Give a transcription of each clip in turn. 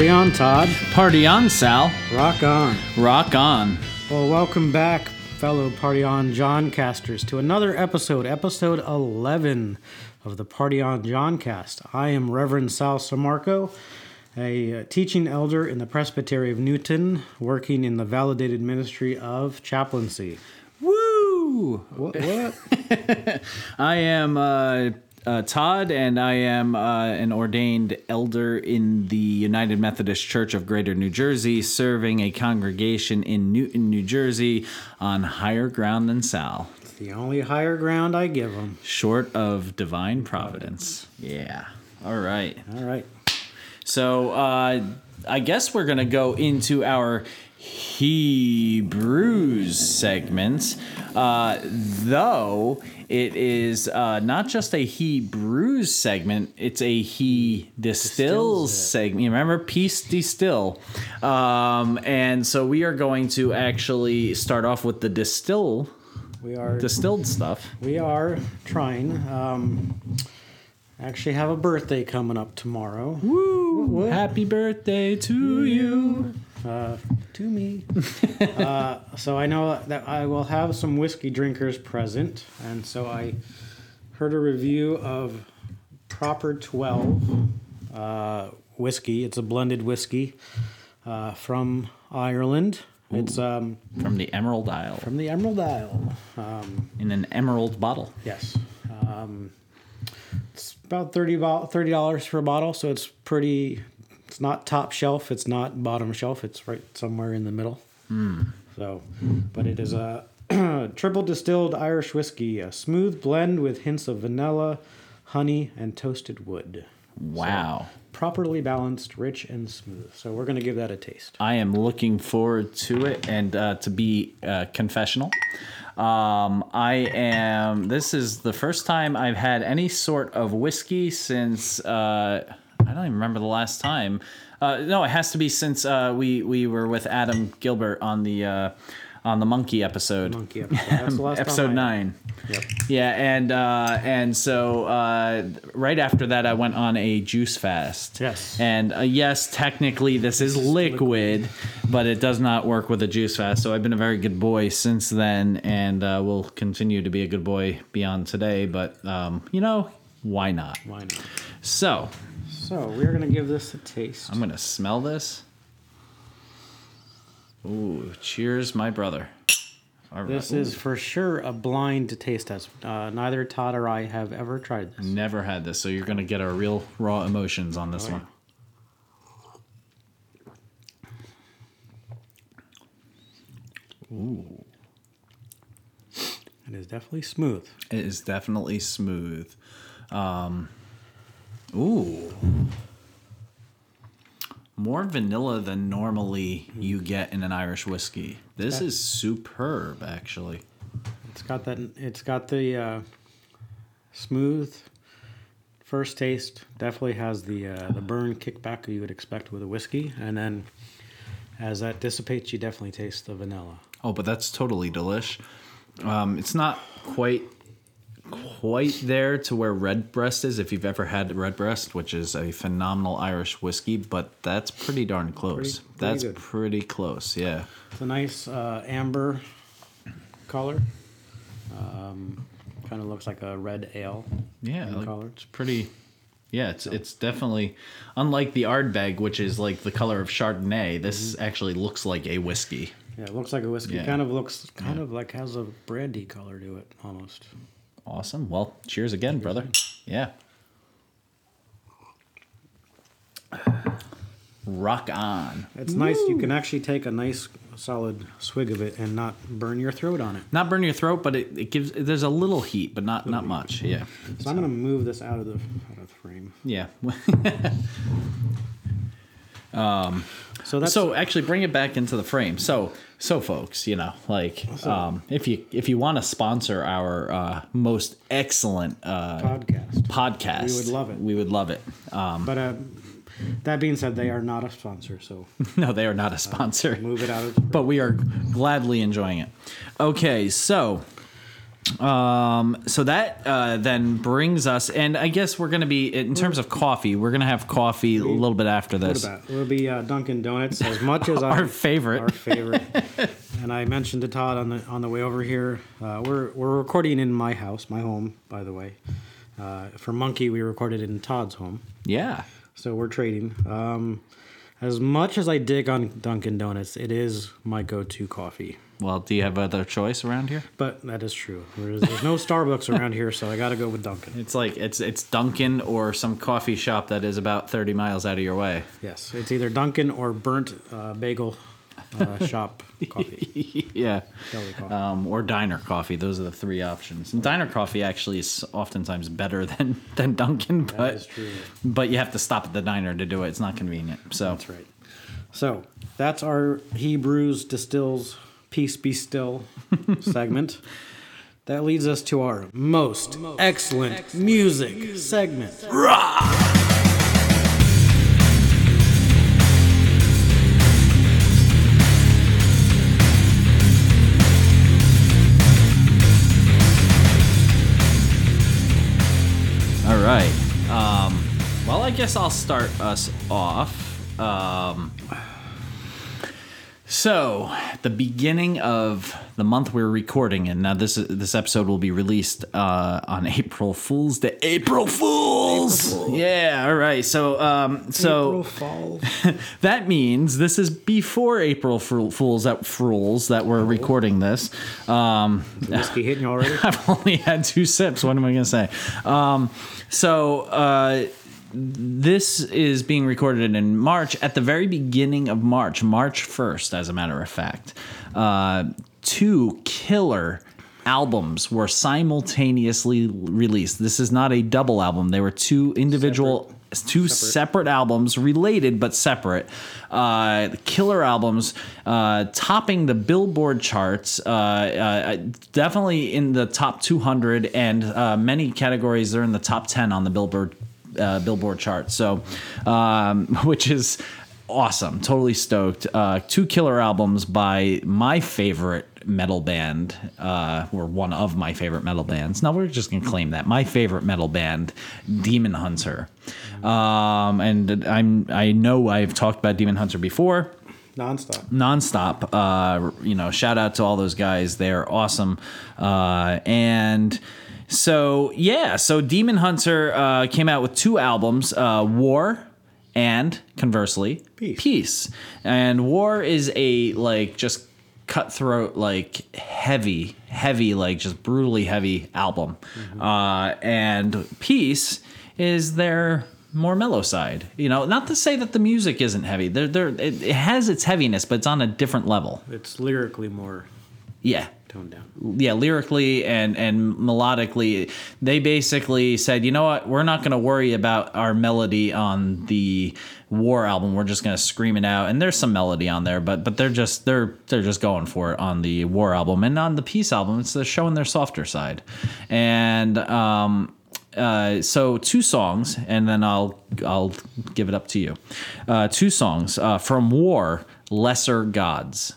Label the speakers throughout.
Speaker 1: Party on, Todd.
Speaker 2: Party on, Sal.
Speaker 1: Rock on.
Speaker 2: Rock on.
Speaker 1: Well, welcome back, fellow Party on John casters, to another episode, episode 11 of the Party on John cast. I am Reverend Sal Samarco, a uh, teaching elder in the Presbytery of Newton, working in the validated ministry of chaplaincy.
Speaker 2: Woo!
Speaker 1: What? what?
Speaker 2: I am uh, uh, Todd, and I am uh, an ordained elder in the United Methodist Church of Greater New Jersey, serving a congregation in Newton, New Jersey, on higher ground than Sal,
Speaker 1: It's the only higher ground I give them.
Speaker 2: short of divine providence. Yeah. All right.
Speaker 1: All right.
Speaker 2: So uh, I guess we're gonna go into our Hebrews segment, uh, though it is uh, not just a Hebrews segment; it's a he distills
Speaker 1: Distills
Speaker 2: segment. You remember peace distill, um, and so we are going to actually start off with the distill
Speaker 1: We are
Speaker 2: distilled stuff.
Speaker 1: we are trying. Um, actually have a birthday coming up tomorrow.
Speaker 2: Woo! Happy birthday to you.
Speaker 1: Uh, to me. uh, so I know that I will have some whiskey drinkers present, and so I heard a review of Proper 12 uh, whiskey. It's a blended whiskey uh, from Ireland. It's um,
Speaker 2: From the Emerald Isle
Speaker 1: from the Emerald Isle. Um,
Speaker 2: in an emerald bottle.
Speaker 1: yes. Um, it's about 30 dollars for a bottle, so it's pretty. It's not top shelf. It's not bottom shelf. It's right somewhere in the middle. So, but it is a triple distilled Irish whiskey, a smooth blend with hints of vanilla, honey, and toasted wood.
Speaker 2: Wow.
Speaker 1: Properly balanced, rich, and smooth. So we're gonna give that a taste.
Speaker 2: I am looking forward to it. And uh, to be uh, confessional, um, I am. This is the first time I've had any sort of whiskey since. Uh, I don't even remember the last time. Uh, no, it has to be since uh, we we were with Adam Gilbert on the uh, on the monkey episode.
Speaker 1: Monkey episode. That's the last
Speaker 2: episode nine.
Speaker 1: Yep.
Speaker 2: Yeah, and uh, and so uh, right after that, I went on a juice fast.
Speaker 1: Yes.
Speaker 2: And uh, yes, technically this is liquid, but it does not work with a juice fast. So I've been a very good boy since then, and uh, will continue to be a good boy beyond today. But um, you know, why not?
Speaker 1: Why not?
Speaker 2: So
Speaker 1: So we're gonna give this a taste.
Speaker 2: I'm gonna smell this. Ooh, cheers, my brother. All
Speaker 1: This is for sure a blind taste test. Uh, neither Todd or I have ever tried this.
Speaker 2: Never had this, so you're gonna get our real raw emotions on this
Speaker 1: Oh,
Speaker 2: one.
Speaker 1: It is definitely smooth.
Speaker 2: It is definitely smooth. Um, ooh. More vanilla than normally you get in an Irish whiskey. This
Speaker 1: Okay.
Speaker 2: is superb, actually.
Speaker 1: It's got that. It's got the uh, smooth first taste. Definitely has the uh, the burn kickback you would expect with a whiskey, and then as that dissipates, you definitely taste the vanilla.
Speaker 2: Oh, but that's totally delish. Um, it's not quite quite there to where Redbreast is. If you've ever had Redbreast, which is a phenomenal Irish whiskey, but that's pretty darn close.
Speaker 1: Pretty- pretty
Speaker 2: that's
Speaker 1: good.
Speaker 2: pretty close. Yeah.
Speaker 1: It's a nice uh, amber color. Um, kind of looks like a red ale.
Speaker 2: Yeah, like,
Speaker 1: color.
Speaker 2: it's pretty. Yeah, it's it's definitely unlike the Ardbeg, which is like the color of Chardonnay. This actually looks like a whiskey.
Speaker 1: Yeah, it looks like a whiskey.
Speaker 2: Yeah.
Speaker 1: Kind of looks kind of like has a brandy color to it almost.
Speaker 2: Awesome. Well, cheers again, brother. Yeah. Rock on.
Speaker 1: It's nice. You can actually take a nice solid swig of it and not burn your throat on it.
Speaker 2: Not burn your throat, but it, it gives. There's a little heat, but not not much. Yeah.
Speaker 1: So I'm gonna move this out of the out of the frame.
Speaker 2: Yeah.
Speaker 1: um, So that's
Speaker 2: so actually bring it back into the frame so so folks you know like um, if you if you want to sponsor our uh, most excellent uh,
Speaker 1: podcast.
Speaker 2: podcast
Speaker 1: We would love it.
Speaker 2: we would love it um,
Speaker 1: But uh, that being said, they are not a sponsor, so
Speaker 2: no they are not a sponsor
Speaker 1: move it out of. The
Speaker 2: but we are gladly enjoying it okay so Um, so that uh, then brings us, and I guess we're going to be in terms of coffee. We're going to have coffee a little bit after
Speaker 1: What
Speaker 2: this.
Speaker 1: about? It'll be uh, Dunkin' Donuts as much as
Speaker 2: Our
Speaker 1: I,
Speaker 2: favorite.
Speaker 1: Our favorite. and I mentioned to Todd on the on the way over here. Uh, we're we're recording in my house, my home, by the way. Uh, for Monkey, we recorded in Todd's home,
Speaker 2: Yeah.
Speaker 1: so we're trading. Um, as much as I dig on Dunkin' Donuts, it is my go-to coffee.
Speaker 2: Well, do you have other choice around here?
Speaker 1: But that is true. There's, there's no Starbucks around here, so I got to go with Dunkin'.
Speaker 2: It's like it's it's Dunkin' or some coffee shop that is about thirty miles out of your way.
Speaker 1: Yes, it's either Dunkin' or burnt uh, bagel uh, shop coffee.
Speaker 2: yeah.
Speaker 1: Coffee.
Speaker 2: Um, or diner coffee. Those are the three options. And diner coffee actually is oftentimes better than than Dunkin', but but you have to stop at the diner to do it. It's not convenient. So
Speaker 1: That's right. So that's our Hebrews distills peace be still segment. That leads us to our most, excellent, music segment.
Speaker 2: All right. Um, well, I guess I'll start us off. Um, so, the beginning of the month we're recording, and now this this episode will be released uh, on April Fool's Day. April Fools! Yeah. All right. So, um, so that means this is before April Fools that Fools that we're recording this. Um,
Speaker 1: Whiskey hitting already?
Speaker 2: I've only had two sips. What am I going to say? Um, so uh, this is being recorded in March, at the very beginning of March, March 1st, as a matter of fact. Uh, two killer albums were simultaneously released. This is not a double album, they were two individual. Two separate. albums, related but separate. Uh, killer albums, uh, topping the Billboard charts. Uh, uh, definitely in the top 200, and uh, many categories they're in the top 10 on the Billboard uh, Billboard chart. So, um, which is awesome. Totally stoked. Uh, two killer albums by my favorite metal band, uh, or one of my favorite metal bands. Now we're just gonna claim that my favorite metal band, Demon Hunter. Um, and I'm I know I've talked about Demon Hunter before
Speaker 1: Nonstop.
Speaker 2: nonstop. Uh, you know, shout out to all those guys. They're awesome. Uh, and so, yeah, so Demon Hunter uh, came out with two albums uh, War and conversely,
Speaker 1: Peace.
Speaker 2: And War is a, like, just cutthroat, like, heavy, heavy, like, just brutally heavy album. Uh, and Peace is their more mellow side. You know, not to say that the music isn't heavy. They're, they're, it, it has its heaviness, but it's on a different level.
Speaker 1: It's lyrically more
Speaker 2: Yeah.
Speaker 1: Toned down.
Speaker 2: Yeah, lyrically and and melodically, they basically said, you know what, we're not going to worry about our melody on the War album. We're just going to scream it out. And there's some melody on there, but but they're just they're they're just going for it on the War album and on the Peace album. It's they're showing their softer side, and um, uh, so two songs, and then I'll I'll give it up to you. Uh, two songs uh, from War, Lesser Gods.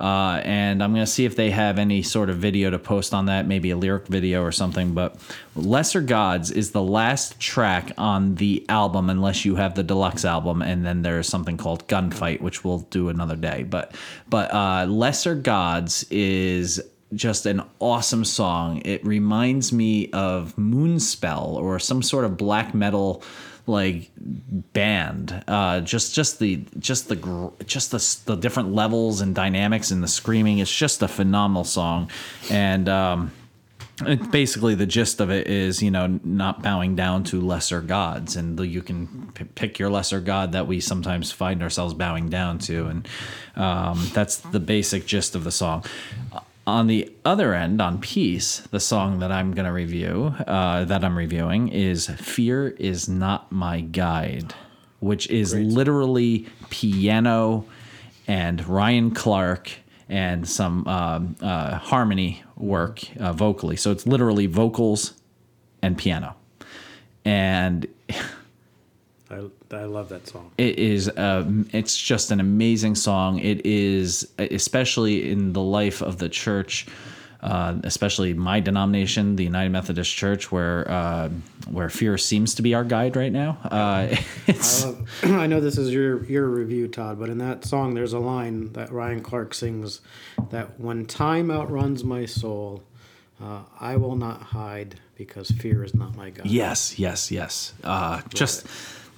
Speaker 2: Uh, and I'm going to see if they have any sort of video to post on that, maybe a lyric video or something. But Lesser Gods is the last track on the album, unless you have the deluxe album, and then there's something called Gunfight, which we'll do another day. But but uh, Lesser Gods is just an awesome song. It reminds me of Moonspell or some sort of black metal like band uh just just the just the gr- just the, the different levels and dynamics and the screaming. It's just a phenomenal song. And um it, basically the gist of it is you know not bowing down to lesser gods. And the, you can p- pick your lesser god that we sometimes find ourselves bowing down to. And um, that's the basic gist of the song on the other end, on Peace, the song that I'm going to review, uh, that I'm reviewing, is Fear is Not My Guide, which is literally piano and Ryan Clark and some um, uh, harmony work uh, vocally. So it's literally vocals and piano. And
Speaker 1: I, I love that song.
Speaker 2: it is um, it's just an amazing song it is especially in the life of the church uh, especially my denomination, the United Methodist Church, where uh, where fear seems to be our guide right now. Uh, it's
Speaker 1: Uh, I know this is your your review, Todd, but in that song, there's a line that Ryan Clark sings that when time outruns my soul, uh, I will not hide because fear is not my god.
Speaker 2: Yes, yes, yes. Uh, just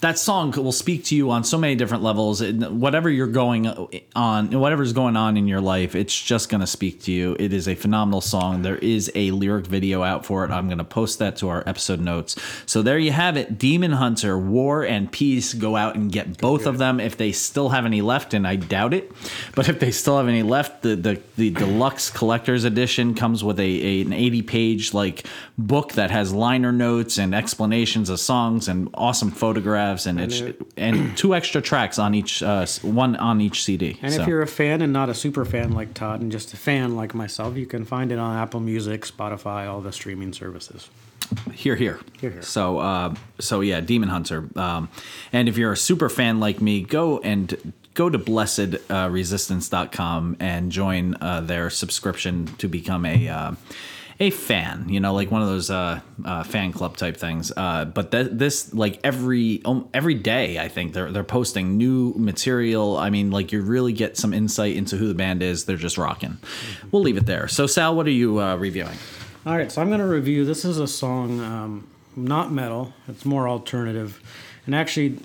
Speaker 2: that song will speak to you on so many different levels. And Whatever you're going on, whatever's going on in your life, it's just going to speak to you. It is a phenomenal song. There is a lyric video out for it. I'm going to post that to our episode notes. So there you have it. Demon Hunter, War and Peace. Go out and get both of them if they still have any left, and I doubt it. But if they still have any left, the the, the deluxe collector's edition comes with a, a an 80 page like book that has liner notes and explanations of songs and awesome photographs and it's
Speaker 1: it-
Speaker 2: and two extra tracks on each uh, one on each CD.
Speaker 1: And
Speaker 2: So,
Speaker 1: if you're a fan and not a super fan like Todd, and just a fan like myself, you can find it on Apple Music, Spotify, all the streaming services.
Speaker 2: here, here,
Speaker 1: Here, here.
Speaker 2: So, uh, so yeah, Demon Hunter. Um, and if you're a super fan like me, go and go to blessedresistance.com and join uh, their subscription to become a. A fan, you know, like one of those uh, uh, fan club type things. Uh, but th- this, like every um, every day, I think they're they're posting new material. I mean, like you really get some insight into who the band is. They're just rocking. We'll leave it there. So, Sal, what are you uh, reviewing?
Speaker 1: All right, so I'm going to review. This is a song, um, not metal. It's more alternative, and actually,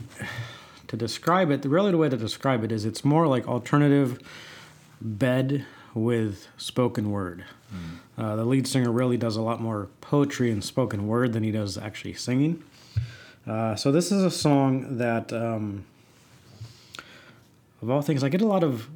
Speaker 1: to describe it, really the way to describe it is it's more like alternative bed with spoken word. Uh, the lead singer really does a lot more poetry and spoken word than he does actually singing. Uh, so this is a song that, um, of all things, I get a lot of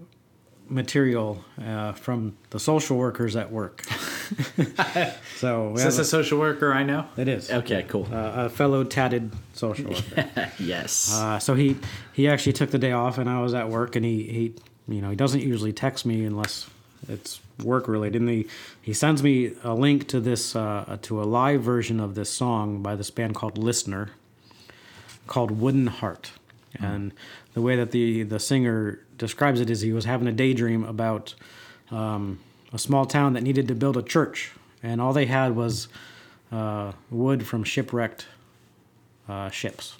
Speaker 1: material uh, from the social workers at work. so
Speaker 2: Is this a social worker I know?
Speaker 1: a- it is
Speaker 2: Okay, cool.
Speaker 1: uh, a fellow tatted social worker.
Speaker 2: yes.
Speaker 1: Uh, so he he actually took the day off, and I was at work, and he he you know he doesn't usually text me unless it's work related. And he he sends me a link to this uh, to a live version of this song by this band called Listener, called Wooden Heart, and the way that the the singer describes it is he was having a daydream about um, a small town that needed to build a church, and all they had was uh, wood from shipwrecked uh, ships.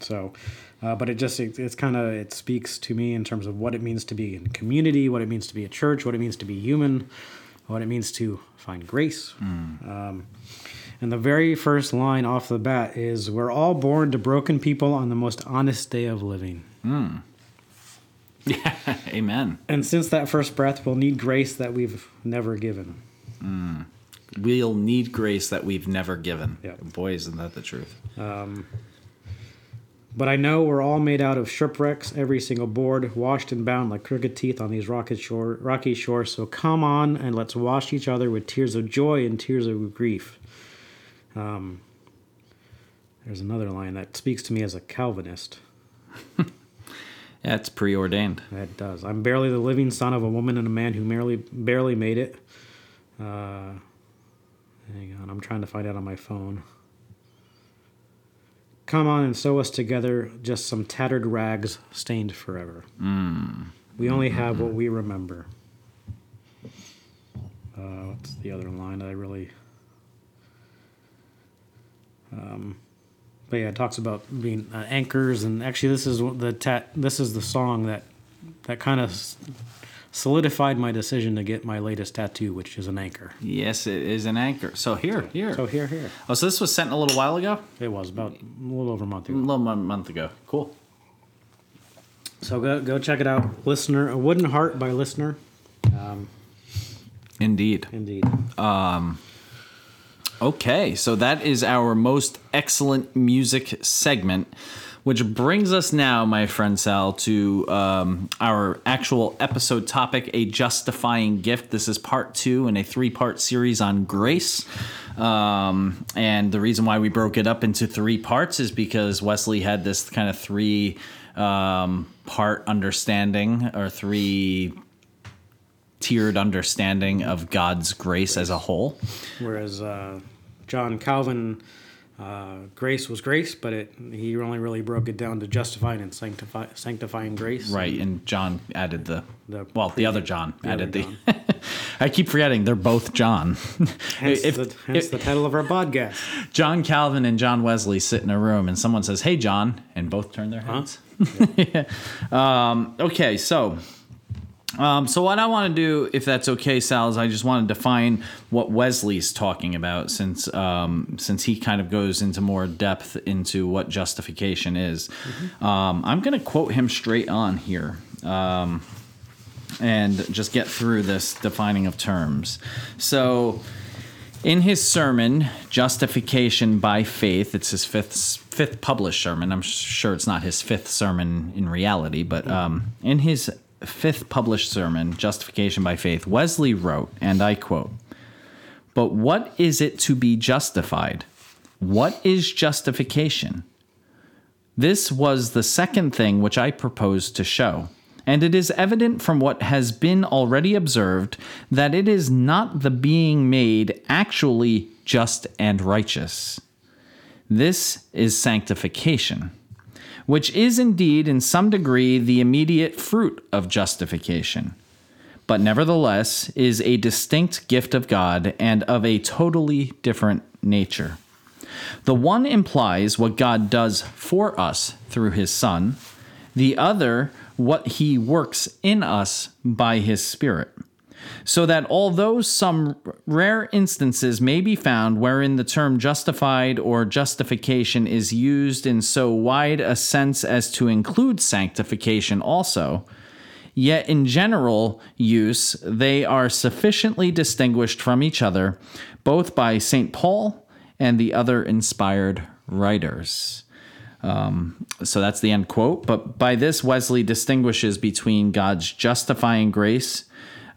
Speaker 1: So, uh, but it just it, it's kind of it speaks to me in terms of what it means to be in community, what it means to be a church, what it means to be human, what it means to find grace. Um, and the very first line off the bat is, "We're all born to broken people on the most honest day of living." Yeah.
Speaker 2: Amen.
Speaker 1: And since that first breath, we'll need grace that we've never given.
Speaker 2: We'll need grace that we've never given.
Speaker 1: Yeah.
Speaker 2: Boy, isn't that the truth?
Speaker 1: But I know we're all made out of shipwrecks, every single board, washed and bound like crooked teeth on these rocky shore, rocky shores. So come on and let's wash each other with tears of joy and tears of grief. Um, there's another line that speaks to me as a Calvinist.
Speaker 2: Yeah, it's preordained.
Speaker 1: That does. I'm barely the living son of a woman and a man who merely barely made it. Uh, hang on, I'm trying to find out on my phone. Come on and sew us together, just some tattered rags stained forever. We only have what we remember. Uh, what's the other line I really. Um, but yeah, it talks about being uh, anchors, and actually, this is the tat. This is the song that that kind of solidified my decision to get my latest tattoo, which is an anchor.
Speaker 2: Yes, it is an anchor. So here, here.
Speaker 1: So here, here,
Speaker 2: oh, so this was sent a little while ago?
Speaker 1: it was about a little over a month ago.
Speaker 2: A little mon- month ago. Cool.
Speaker 1: So go go check it out, listener. A Wooden Heart by Listener. Um,
Speaker 2: Indeed.
Speaker 1: indeed.
Speaker 2: Okay, so that is our most excellent music segment, which brings us now, my friend Sal, to um, our actual episode topic a justifying gift. This is part two in a three part series on grace. Um, and the reason why we broke it up into three parts is because Wesley had this kind of three um, part understanding or three tiered understanding of God's grace as a whole.
Speaker 1: Whereas uh, John Calvin uh, grace was grace, but it he only really broke it down to justifying and sanctify, sanctifying grace.
Speaker 2: Right, and John added the,
Speaker 1: The
Speaker 2: well, the other John
Speaker 1: the
Speaker 2: added
Speaker 1: other
Speaker 2: the. I keep forgetting they're both John.
Speaker 1: Hence,
Speaker 2: if,
Speaker 1: the, hence
Speaker 2: if
Speaker 1: the title of our podcast.
Speaker 2: John Calvin and John Wesley sit in a room, and someone says, "Hey, John," and both turn their heads. um, okay, so. Um, so what I want to do, if that's okay, Sal, is I just want to define what Wesley's talking about, since um, since he kind of goes into more depth into what justification is. Um, I'm going to quote him straight on here. Um, and just get through this defining of terms. So, in his sermon, Justification by Faith, it's his fifth fifth published sermon. I'm sure it's not his fifth sermon in reality, but um, in his fifth published sermon, Justification by Faith, Wesley wrote, and I quote, But what is it to be justified? What is justification? This was the second thing which I proposed to show. And it is evident from what has been already observed that it is not the being made actually just and righteous. This is sanctification, which is indeed in some degree the immediate fruit of justification, but nevertheless is a distinct gift of God and of a totally different nature. The one implies what God does for us through his Son, the other, what he works in us by his Spirit. So that although some rare instances may be found wherein the term justified or justification is used in so wide a sense as to include sanctification also, Yet, in general use, they are sufficiently distinguished from each other, both by St. Paul and the other inspired writers. Um, so that's the end quote. But by this, Wesley distinguishes between God's justifying grace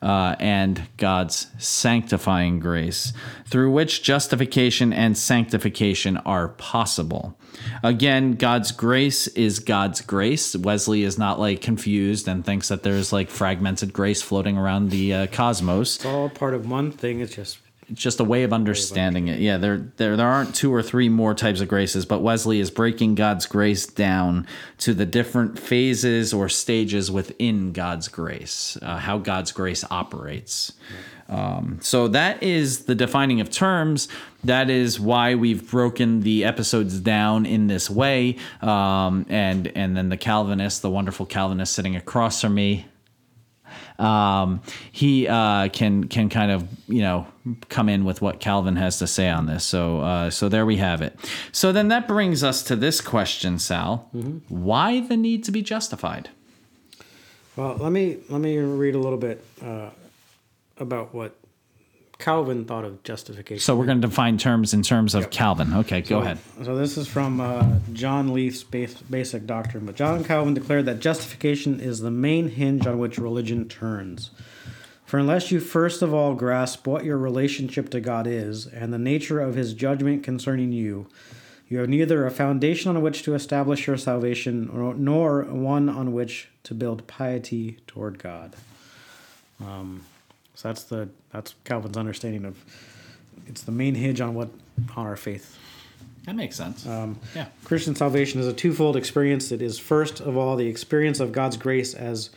Speaker 2: uh, and God's sanctifying grace, through which justification and sanctification are possible. Again, God's grace is God's grace. Wesley is not like confused and thinks that there's like fragmented grace floating around the uh, cosmos
Speaker 1: It's all part of one thing. It's just
Speaker 2: just a way of understanding it. Yeah, there, there there aren't two or three more types of graces, but Wesley is breaking God's grace down to the different phases or stages within God's grace, uh, how God's grace operates. Um, so that is the defining of terms. That is why we've broken the episodes down in this way. Um, and and then the Calvinist, the wonderful Calvinist sitting across from me, um, he uh, can can kind of you know come in with what Calvin has to say on this. So uh, so there we have it. So then that brings us to this question, Sal: Why the need to be justified?
Speaker 1: well. Let me let me read a little bit uh, about what Calvin thought of justification.
Speaker 2: So we're going to define terms in terms of Calvin. Okay, go ahead.
Speaker 1: So this is from uh, John Leith's base, Basic Doctrine. But John Calvin declared that justification is the main hinge on which religion turns. For unless you first of all grasp what your relationship to God is and the nature of his judgment concerning you, you have neither a foundation on which to establish your salvation nor, nor one on which to build piety toward God. Um, so that's the that's Calvin's understanding of it's the main hinge on what on our faith.
Speaker 2: That makes sense. yeah.
Speaker 1: Christian salvation is a twofold experience. It is first of all the experience of God's grace as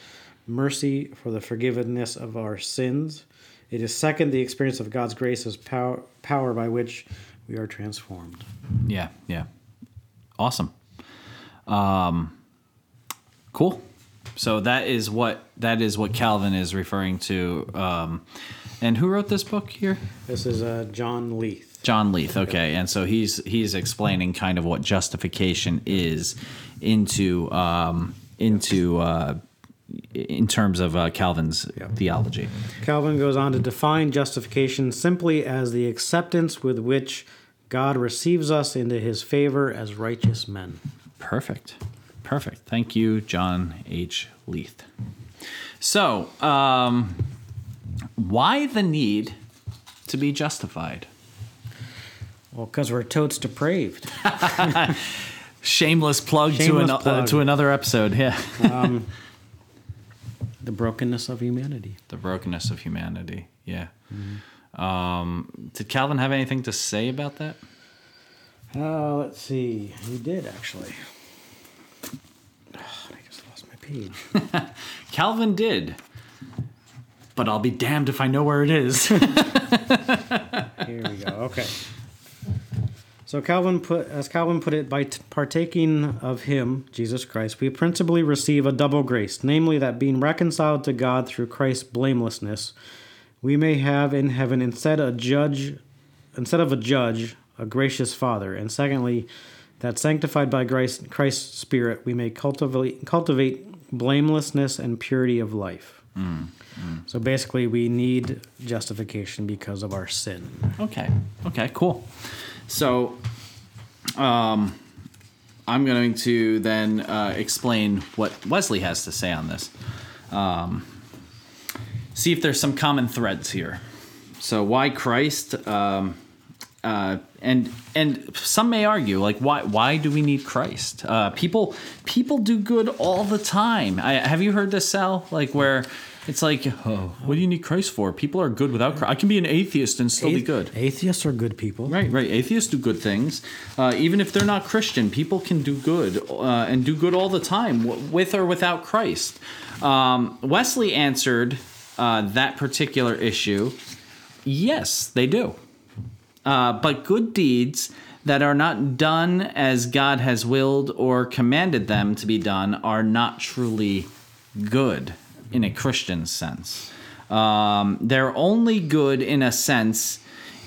Speaker 1: mercy for the forgiveness of our sins. It is second the experience of God's grace as power, power by which we are transformed.
Speaker 2: Yeah. Yeah. Awesome. Um, cool. So that is what that is what Calvin is referring to. Um, and who wrote this book here?
Speaker 1: This is uh, John Leith.
Speaker 2: John Leith. Okay, and so he's he's explaining kind of what justification is into um, into uh, in terms of uh, Calvin's theology.
Speaker 1: Calvin goes on to define justification simply as the acceptance with which God receives us into his favor as righteous men.
Speaker 2: Perfect, perfect. Thank you, John H. Leith. So, um, why the need to be justified?
Speaker 1: Well, because we're totes depraved.
Speaker 2: Shameless plug to
Speaker 1: Shameless
Speaker 2: an, Uh, to another episode. Yeah,
Speaker 1: The brokenness of humanity.
Speaker 2: the brokenness of humanity. Yeah. Um, did Calvin have anything to say about that?
Speaker 1: Uh, let's see. He did actually. Oh, I just lost my page.
Speaker 2: Calvin did. But I'll be damned if I know where it is.
Speaker 1: Here we go. Okay. So Calvin put, as Calvin put it, by t- partaking of Him, Jesus Christ, we principally receive a double grace, namely that being reconciled to God through Christ's blamelessness, we may have in heaven instead a judge, instead of a judge, a gracious Father, and secondly, that sanctified by grace, Christ's Spirit, we may cultivate cultivate blamelessness and purity of life. So basically, we need justification because of our sin.
Speaker 2: Okay. Okay, cool. So, um, I'm going to then uh, explain what Wesley has to say on this. Um, see if there's some common threads here. So, why Christ? Um, uh, and and some may argue like why why do we need Christ? Uh, people people do good all the time. I, have you heard this Sal? Like where it's like oh, what do you need Christ for? People are good without Christ. I can be an atheist and still be good.
Speaker 1: Atheists are good people.
Speaker 2: Right, right. Atheists do good things, uh, even if they're not Christian. People can do good uh, and do good all the time, w- with or without Christ. Um, Wesley answered uh, that particular issue. Yes, they do. Uh, but good deeds that are not done as God has willed or commanded them to be done are not truly good in a Christian sense. Um, they're only good in a sense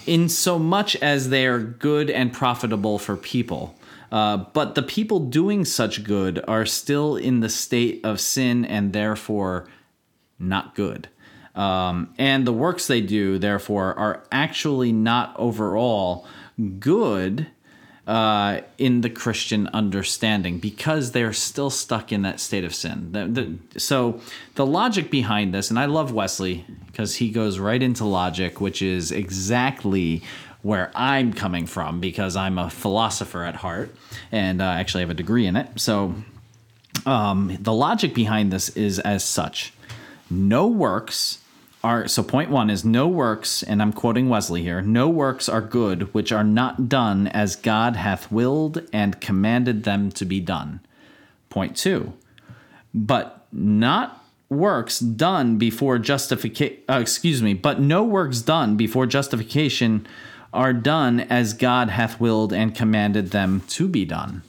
Speaker 2: in so much as they are good and profitable for people. Uh, but the people doing such good are still in the state of sin and therefore not good. Um, and the works they do, therefore, are actually not overall good uh, in the Christian understanding because they're still stuck in that state of sin. The, the, so, the logic behind this, and I love Wesley because he goes right into logic, which is exactly where I'm coming from because I'm a philosopher at heart and uh, actually have a degree in it. So, um, the logic behind this is as such no works are so point one is no works and i'm quoting wesley here no works are good which are not done as god hath willed and commanded them to be done. Point two. But not works done before justification uh, excuse me but no works done before justification are done as god hath willed and commanded them to be done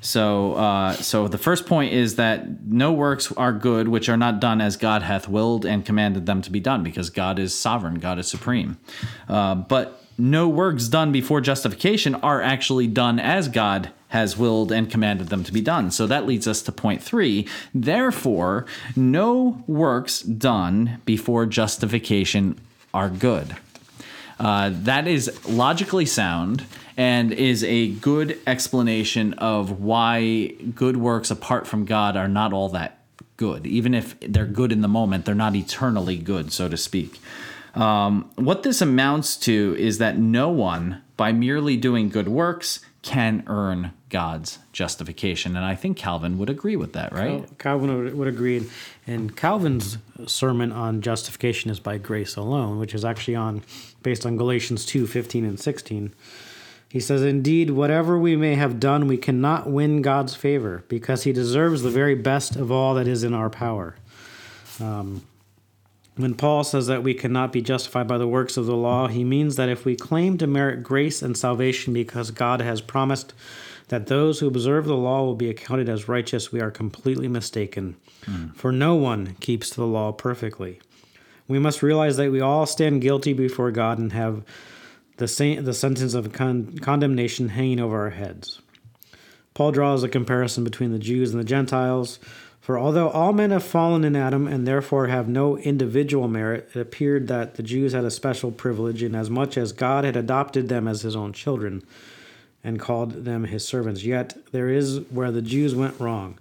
Speaker 2: so, uh, so the first point is that no works are good which are not done as God hath willed and commanded them to be done, because God is sovereign, God is supreme. Uh, but no works done before justification are actually done as God has willed and commanded them to be done. So that leads us to point three. Therefore, no works done before justification are good. Uh, that is logically sound and is a good explanation of why good works apart from God are not all that good. Even if they're good in the moment, they're not eternally good, so to speak. Um, what this amounts to is that no one, by merely doing good works, can earn God's justification. And I think Calvin would agree with that, right?
Speaker 1: Calvin would, would agree. And Calvin's sermon on justification is by grace alone, which is actually on based on Galatians 2 15 and 16. He says, Indeed, whatever we may have done, we cannot win God's favor because he deserves the very best of all that is in our power. Um, when Paul says that we cannot be justified by the works of the law, he means that if we claim to merit grace and salvation because God has promised that those who observe the law will be accounted as righteous, we are completely mistaken. For no one keeps the law perfectly. We must realize that we all stand guilty before God and have the, the sentence of con- condemnation hanging over our heads. Paul draws a comparison between the Jews and the Gentiles. For although all men have fallen in Adam and therefore have no individual merit, it appeared that the Jews had a special privilege inasmuch as God had adopted them as his own children and called them his servants. Yet there is where the Jews went wrong.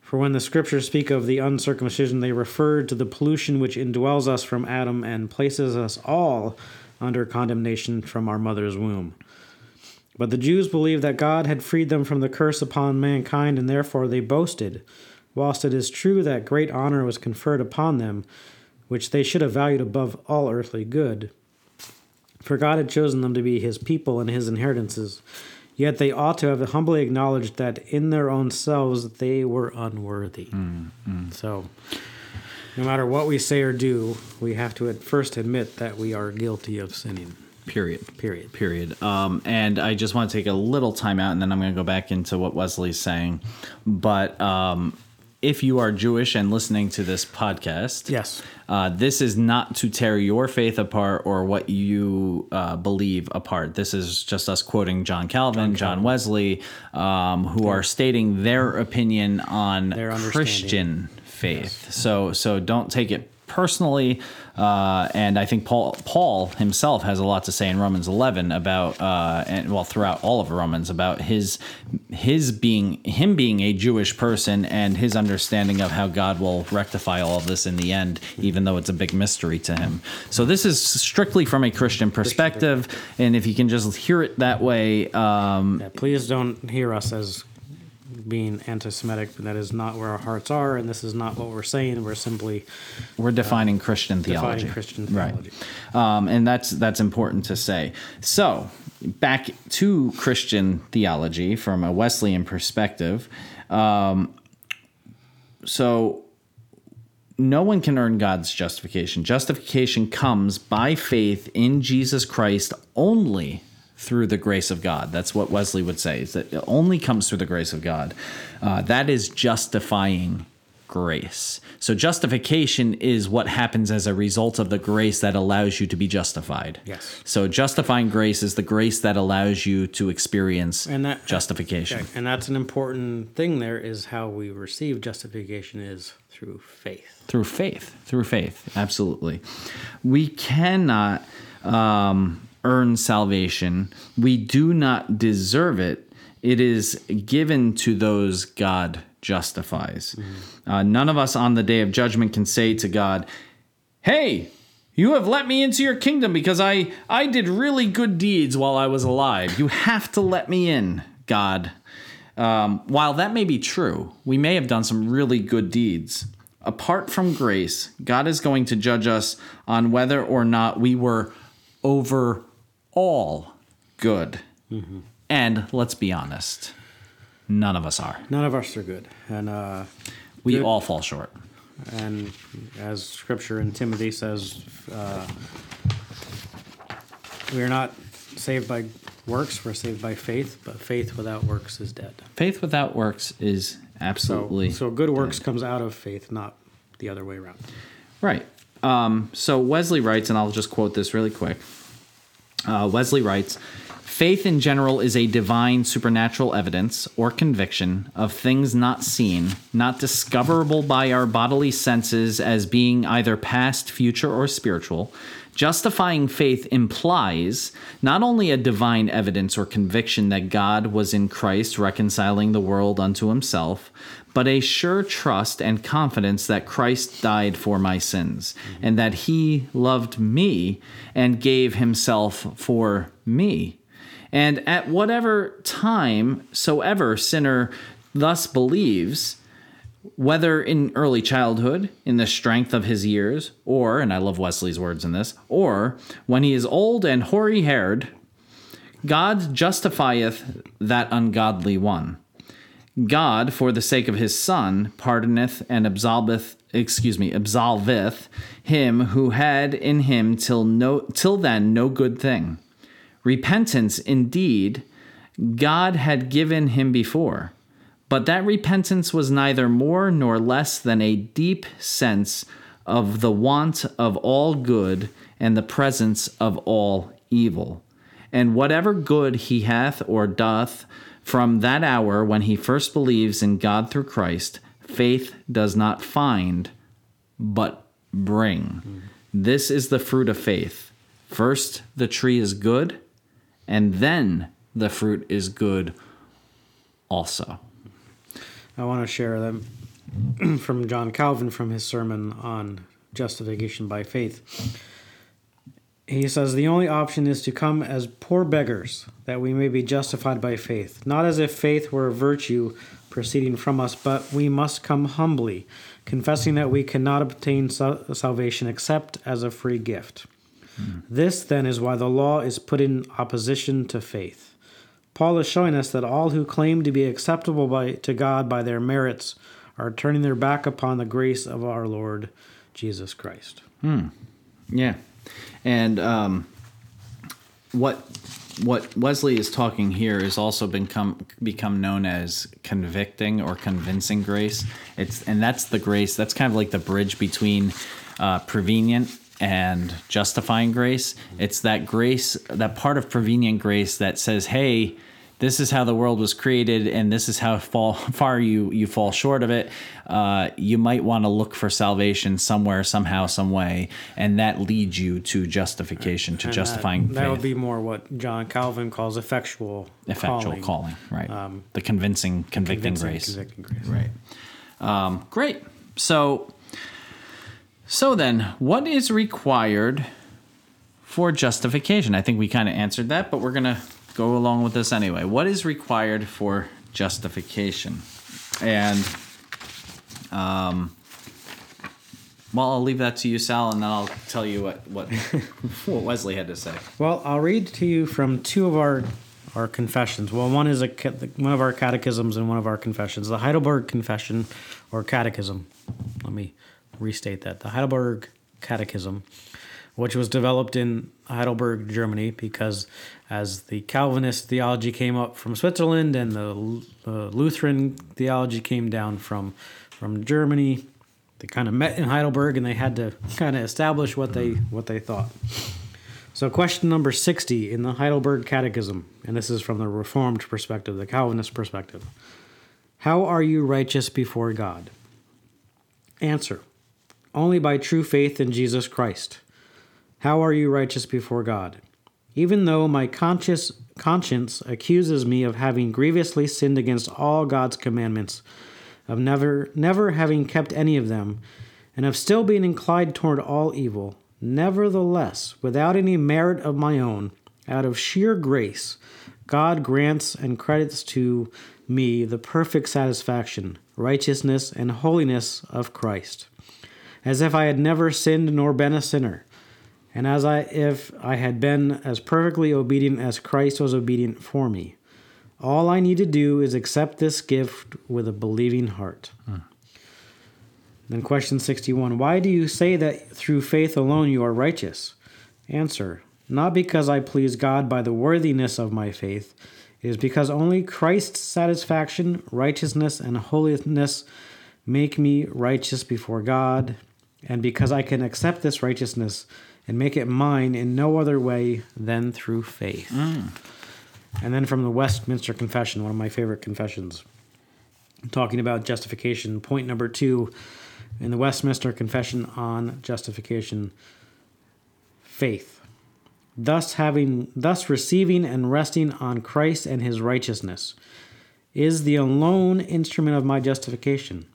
Speaker 1: For when the scriptures speak of the uncircumcision, they refer to the pollution which indwells us from Adam and places us all under condemnation from our mother's womb. But the Jews believed that God had freed them from the curse upon mankind, and therefore they boasted, whilst it is true that great honor was conferred upon them, which they should have valued above all earthly good. For God had chosen them to be his people and his inheritances, Yet they ought to have humbly acknowledged that in their own selves they were unworthy. So, no matter what we say or do, we have to at first admit that we are guilty of sinning.
Speaker 2: Period.
Speaker 1: Period.
Speaker 2: Period. Um, and I just want to take a little time out, and then I'm going to go back into what Wesley's saying. But um, if you are Jewish and listening to this podcast,
Speaker 1: Yes.
Speaker 2: uh, this is not to tear your faith apart or what you uh, believe apart. This is just us quoting John Calvin, John, Wesley, um, who are stating their opinion on
Speaker 1: Their.
Speaker 2: Christian faith. So so don't take it personally. Uh, and I think Paul Paul himself has a lot to say in Romans 11 about uh, and well throughout all of Romans about his his being him being a Jewish person and his understanding of how God will rectify all of this in the end, even though it's a big mystery to him. So this is strictly from a Christian perspective, and if you can just hear it that way, um,
Speaker 1: Yeah, please don't hear us as being anti-Semitic. but That is not where our hearts are, and this is not what we're saying. We're simply
Speaker 2: we're defining Christian theology.
Speaker 1: defining Christian theology.
Speaker 2: Right. Um, and that's that's important to say. So back to Christian theology from a Wesleyan perspective. Um, so no one can earn God's justification. Justification comes by faith in Jesus Christ only through the grace of God. That's what Wesley would say, is that it only comes through the grace of God. Uh, that is justifying grace. So justification is what happens as a result of the grace that allows you to be justified.
Speaker 1: Yes.
Speaker 2: So justifying grace is the grace that allows you to experience
Speaker 1: And that-
Speaker 2: justification.
Speaker 1: Okay, and that's an important thing. There is how we receive justification is through faith.
Speaker 2: through faith through faith absolutely we cannot um, earn salvation. We do not deserve it. It is given to those god justifies. Uh, none of us on the day of judgment can say to god hey you have let me into your kingdom because i i did really good deeds while i was alive. You have to let me in god. Um, while that may be true, we may have done some really good deeds. Apart from grace, God is going to judge us on whether or not we were overall good. And let's be honest, none of us are.
Speaker 1: None of us are good, and uh,
Speaker 2: We all fall short.
Speaker 1: and as Scripture in Timothy says, uh, we are not saved by works; we're saved by faith. But faith without works is dead.
Speaker 2: Faith without works is absolutely
Speaker 1: so good works comes out of faith, not the other way around.
Speaker 2: Right. Um, so Wesley writes, and I'll just quote this really quick. Uh, Wesley writes Faith in general is a divine supernatural evidence or conviction of things not seen, not discoverable by our bodily senses as being either past, future, or spiritual. Justifying faith implies not only a divine evidence or conviction that God was in Christ reconciling the world unto himself, but a sure trust and confidence that Christ died for my sins mm-hmm. and that he loved me and gave himself for me. And at whatever time soever sinner thus believes, whether in early childhood, in the strength of his years, or, and I love Wesley's words in this, or when he is old and hoary haired, God justifieth that ungodly one. God, for the sake of his Son, pardoneth and absolveth, excuse me, absolveth him who had in him till no till then no good thing. Repentance, indeed, God had given him before, but that repentance was neither more nor less than a deep sense of the want of all good and the presence of all evil. And whatever good he hath or doth from that hour when he first believes in God through Christ, faith does not find, but bring. This is the fruit of faith. First, the tree is good, and then the fruit is good also.
Speaker 1: I want to share them from John Calvin from his sermon on justification by faith. He says the only option is to come as poor beggars that we may be justified by faith, not as if faith were a virtue proceeding from us, but we must come humbly, confessing that we cannot obtain salvation except as a free gift. Hmm. This then is why the law is put in opposition to faith. Paul is showing us that all who claim to be acceptable by, to God by their merits are turning their back upon the grace of our Lord Jesus Christ. Hmm.
Speaker 2: Yeah, and um, what what Wesley is talking here has also become become known as convicting or convincing grace. It's and that's the grace. That's kind of like the bridge between uh, prevenient and justifying grace. It's that grace, that part of prevenient grace that says, "Hey." This is how the world was created, and this is how fall, far you you fall short of it. Uh, you might want to look for salvation somewhere, somehow, some way, and that leads you to justification, to
Speaker 1: And
Speaker 2: justifying
Speaker 1: that, that would be more what John Calvin calls effectual,
Speaker 2: effectual
Speaker 1: calling.
Speaker 2: calling, right?
Speaker 1: Um,
Speaker 2: the convincing, convicting
Speaker 1: Convincing,
Speaker 2: grace,
Speaker 1: convicting grace.
Speaker 2: right? Um, great. So, so then, what is required for justification? I think we kind of answered that, but we're gonna go along with this anyway. What is required for justification? And, um, well, I'll leave that to you, Sal, and then I'll tell you what what, what Wesley had to say.
Speaker 1: Well, I'll read to you from two of our our confessions. Well, one is a one of our catechisms and one of our confessions. The Heidelberg Confession or Catechism. Let me restate that. The Heidelberg Catechism, which was developed in Heidelberg, Germany, because as the Calvinist theology came up from Switzerland and the Lutheran theology came down from from Germany, they kind of met in Heidelberg and they had to kind of establish what they what they thought. So, question number 60 in the Heidelberg Catechism, and this is from the Reformed perspective, the Calvinist perspective. How are you righteous before God? Answer Only by true faith in Jesus Christ. How are you righteous before God? Even though my conscious conscience accuses me of having grievously sinned against all God's commandments, of never never having kept any of them, and of still being inclined toward all evil, nevertheless, without any merit of my own, out of sheer grace, God grants and credits to me the perfect satisfaction, righteousness, and holiness of Christ, as if I had never sinned nor been a sinner, and as I if I had been as perfectly obedient as Christ was obedient for me. All I need to do is accept this gift with a believing heart. Hmm. Then, question 61 Why do you say that through faith alone you are righteous? Answer Not because I please God by the worthiness of my faith. It is because only Christ's satisfaction, righteousness, and holiness make me righteous before God, and because I can accept this righteousness and make it mine in no other way than through faith. Mm. And then from the Westminster Confession, one of my favorite confessions, talking about justification. Point number two in the Westminster Confession on justification faith. Thus having thus receiving and resting on Christ and his righteousness is the alone instrument of my justification.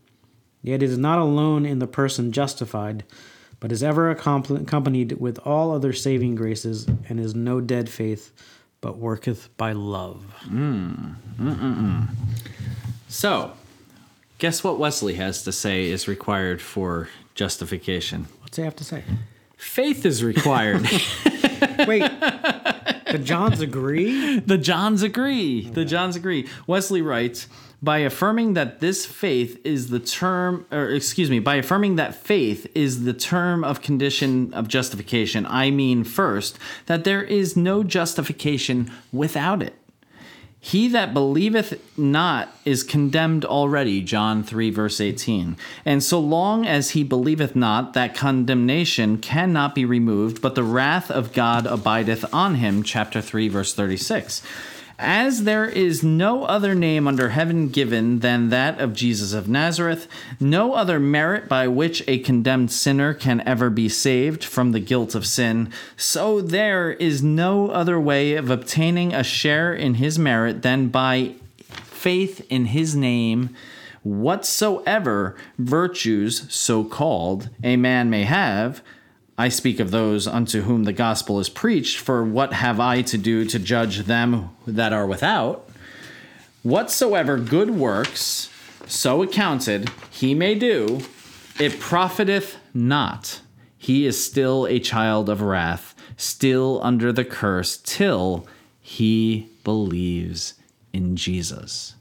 Speaker 1: Yet it is not alone in the person justified, but is ever accompanied with all other saving graces, and is no dead faith, but worketh by love.
Speaker 2: Mm, mm, mm, so, guess what Wesley has to say is required for justification?
Speaker 1: What's he have to say?
Speaker 2: Faith is required.
Speaker 1: Wait, the Johns agree?
Speaker 2: the Johns agree. The Johns agree. Wesley writes by affirming that this faith is the term, or excuse me, by affirming that faith is the term of condition of justification, I mean first that there is no justification without it. He that believeth not is condemned already, John 3, verse 18. And so long as he believeth not, that condemnation cannot be removed, but the wrath of God abideth on him, chapter 3, verse 36. As there is no other name under heaven given than that of Jesus of Nazareth, no other merit by which a condemned sinner can ever be saved from the guilt of sin, so there is no other way of obtaining a share in his merit than by faith in his name. Whatsoever virtues, so called, a man may have, I speak of those unto whom the gospel is preached, for what have I to do to judge them that are without? Whatsoever good works, so accounted, he may do, it profiteth not. He is still a child of wrath, still under the curse, till he believes in Jesus.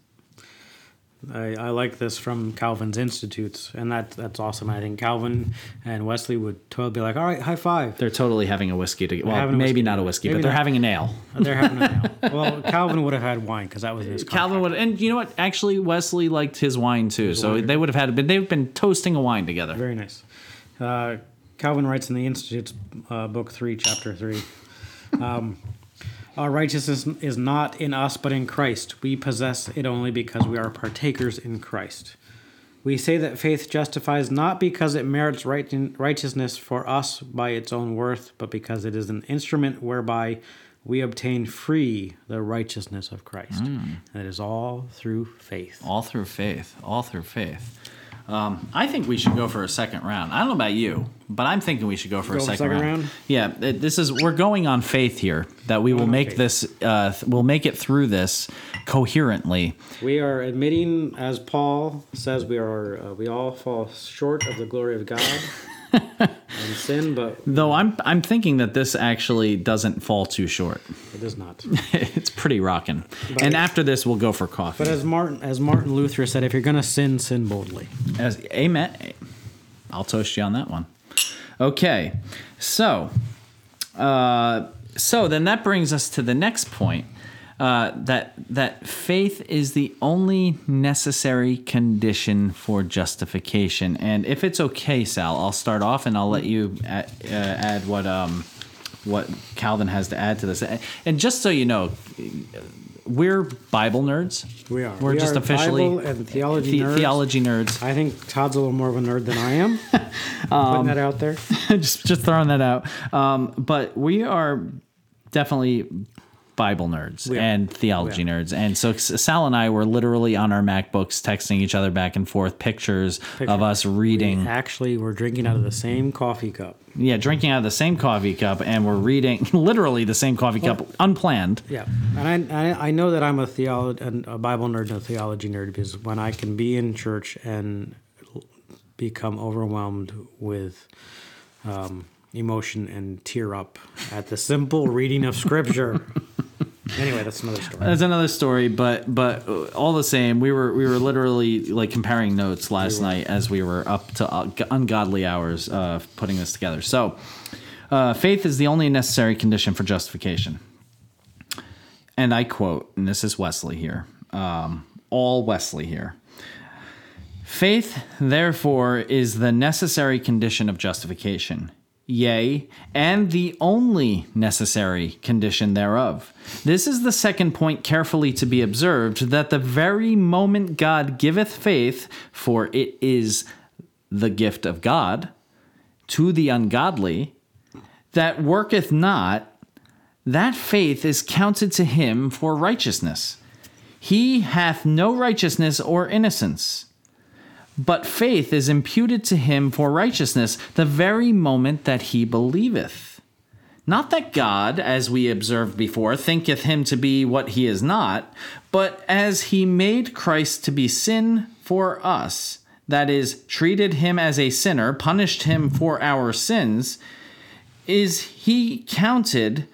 Speaker 1: I, I like this from Calvin's Institutes, and that that's awesome. I think Calvin and Wesley would totally be like, "All right, high five."
Speaker 2: They're totally having a whiskey to well, maybe
Speaker 1: whiskey.
Speaker 2: not a whiskey,
Speaker 1: Maybe
Speaker 2: but they're
Speaker 1: not.
Speaker 2: having an ale.
Speaker 1: They're having a nail. Well, Calvin would have had wine because that was his.
Speaker 2: Calvin would, and you know what? Actually, Wesley liked his wine too, so they would have had. But they've been toasting a wine together.
Speaker 1: Very nice. Uh, Calvin writes in the Institutes, uh, book three, chapter three. Um, our righteousness is not in us, but in Christ. We possess it only because we are partakers in Christ. We say that faith justifies not because it merits right- righteousness for us by its own worth, but because it is an instrument whereby we obtain free the righteousness of Christ. Mm. And it is all through faith.
Speaker 2: All through faith. All through faith. Um, I think we should go for a second round. I don't know about you, but I'm thinking we should go for
Speaker 1: Go
Speaker 2: a
Speaker 1: for
Speaker 2: second,
Speaker 1: second
Speaker 2: round.
Speaker 1: round?
Speaker 2: Yeah, it- this is we're going on faith here that we will make this. Uh, we'll make it through this coherently.
Speaker 1: We are admitting, as Paul says, we are uh, we all fall short of the glory of God and sin, but
Speaker 2: Though I'm I'm thinking that this actually doesn't fall too short.
Speaker 1: it does not.
Speaker 2: it's pretty rocking. And after this, we'll go for coffee.
Speaker 1: But as Martin as Martin Luther said, if you're gonna sin, sin boldly.
Speaker 2: As, amen. I'll toast you on that one. Okay, so, uh, so then that brings us to the next point. Uh, that that faith is the only necessary condition for justification. And if it's okay, Sal, I'll start off and I'll let you add, uh, add what um, what Calvin has to add to this. And just so you know, we're Bible nerds.
Speaker 1: We are.
Speaker 2: We're
Speaker 1: We
Speaker 2: just
Speaker 1: are
Speaker 2: officially
Speaker 1: Bible and theology
Speaker 2: the-
Speaker 1: nerds.
Speaker 2: theology nerds.
Speaker 1: I think Todd's a little more of a nerd than I am.
Speaker 2: Um,
Speaker 1: Putting that out there.
Speaker 2: just just throwing that out. Um, but we are definitely Bible nerds
Speaker 1: We
Speaker 2: and theology
Speaker 1: We
Speaker 2: nerds, and so Sal and I were literally on our MacBooks texting each other back and forth pictures of us reading.
Speaker 1: Actually, we're drinking out of the same coffee cup.
Speaker 2: yeah, drinking out of the same coffee cup, and we're reading literally the same coffee cup, unplanned.
Speaker 1: Yeah, and I, I know that I'm a theolo- a Bible nerd and a theology nerd because when I can be in church and become overwhelmed with um, emotion and tear up at the simple reading of Scripture. anyway, that's another story.
Speaker 2: That's another story, but but all the same, we were we were literally like comparing notes last night as we were up to uh, ungodly hours uh, putting this together. So, uh, faith is the only necessary condition for justification. And I quote, and this is Wesley here, um, all Wesley here. Faith, therefore, is the necessary condition of justification, yea, and the only necessary condition thereof. This is the second point carefully to be observed that the very moment God giveth faith, for it is the gift of God, to the ungodly, that worketh not, that faith is counted to him for righteousness. He hath no righteousness or innocence. But faith is imputed to him for righteousness the very moment that he believeth. Not that God, as we observed before, thinketh him to be what he is not, but as he made Christ to be sin for us, that is, treated him as a sinner, punished him for our sins, is he counted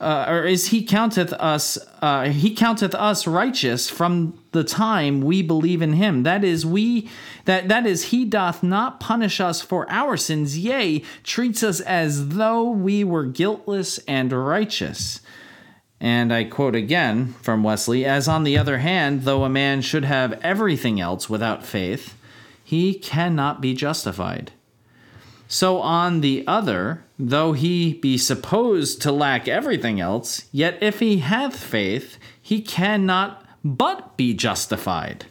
Speaker 2: uh, or is he counteth us uh, he counteth us righteous from the time we believe in him that is we that that is he doth not punish us for our sins yea treats us as though we were guiltless and righteous and I quote again from Wesley As on the other hand, though a man should have everything else without faith, he cannot be justified. So on the other, though he be supposed to lack everything else, yet if he hath faith, he cannot but be justified.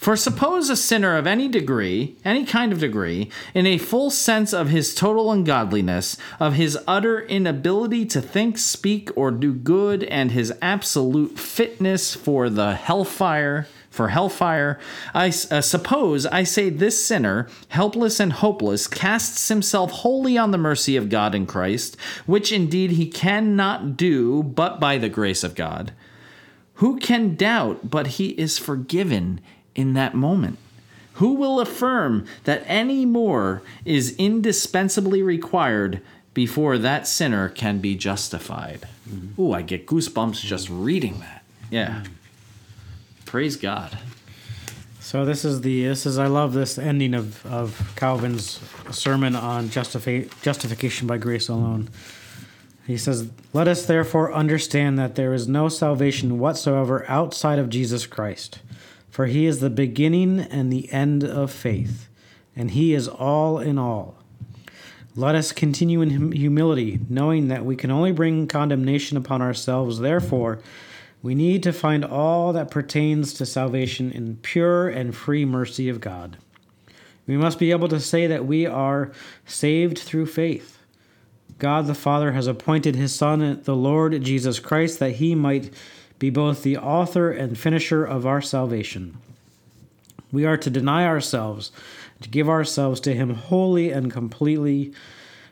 Speaker 2: For suppose a sinner of any degree, any kind of degree, in a full sense of his total ungodliness, of his utter inability to think, speak, or do good, and his absolute fitness for the hellfire, for hellfire, I uh, suppose I say this sinner, helpless and hopeless, casts himself wholly on the mercy of God in Christ, which indeed he cannot do but by the grace of God. Who can doubt but he is forgiven in that moment? Who will affirm that any more is indispensably required before that sinner can be justified? Mm-hmm. Ooh, I get goosebumps just reading that. Yeah. Mm-hmm. Praise God.
Speaker 1: So this is the this is I love this ending of of Calvin's sermon on justifi- justification by grace alone. He says, "Let us therefore understand that there is no salvation whatsoever outside of Jesus Christ, for he is the beginning and the end of faith, and he is all in all." Let us continue in humility, knowing that we can only bring condemnation upon ourselves. Therefore, we need to find all that pertains to salvation in pure and free mercy of God. We must be able to say that we are saved through faith. God the Father has appointed his Son, the Lord Jesus Christ, that he might be both the author and finisher of our salvation. We are to deny ourselves, to give ourselves to him wholly and completely,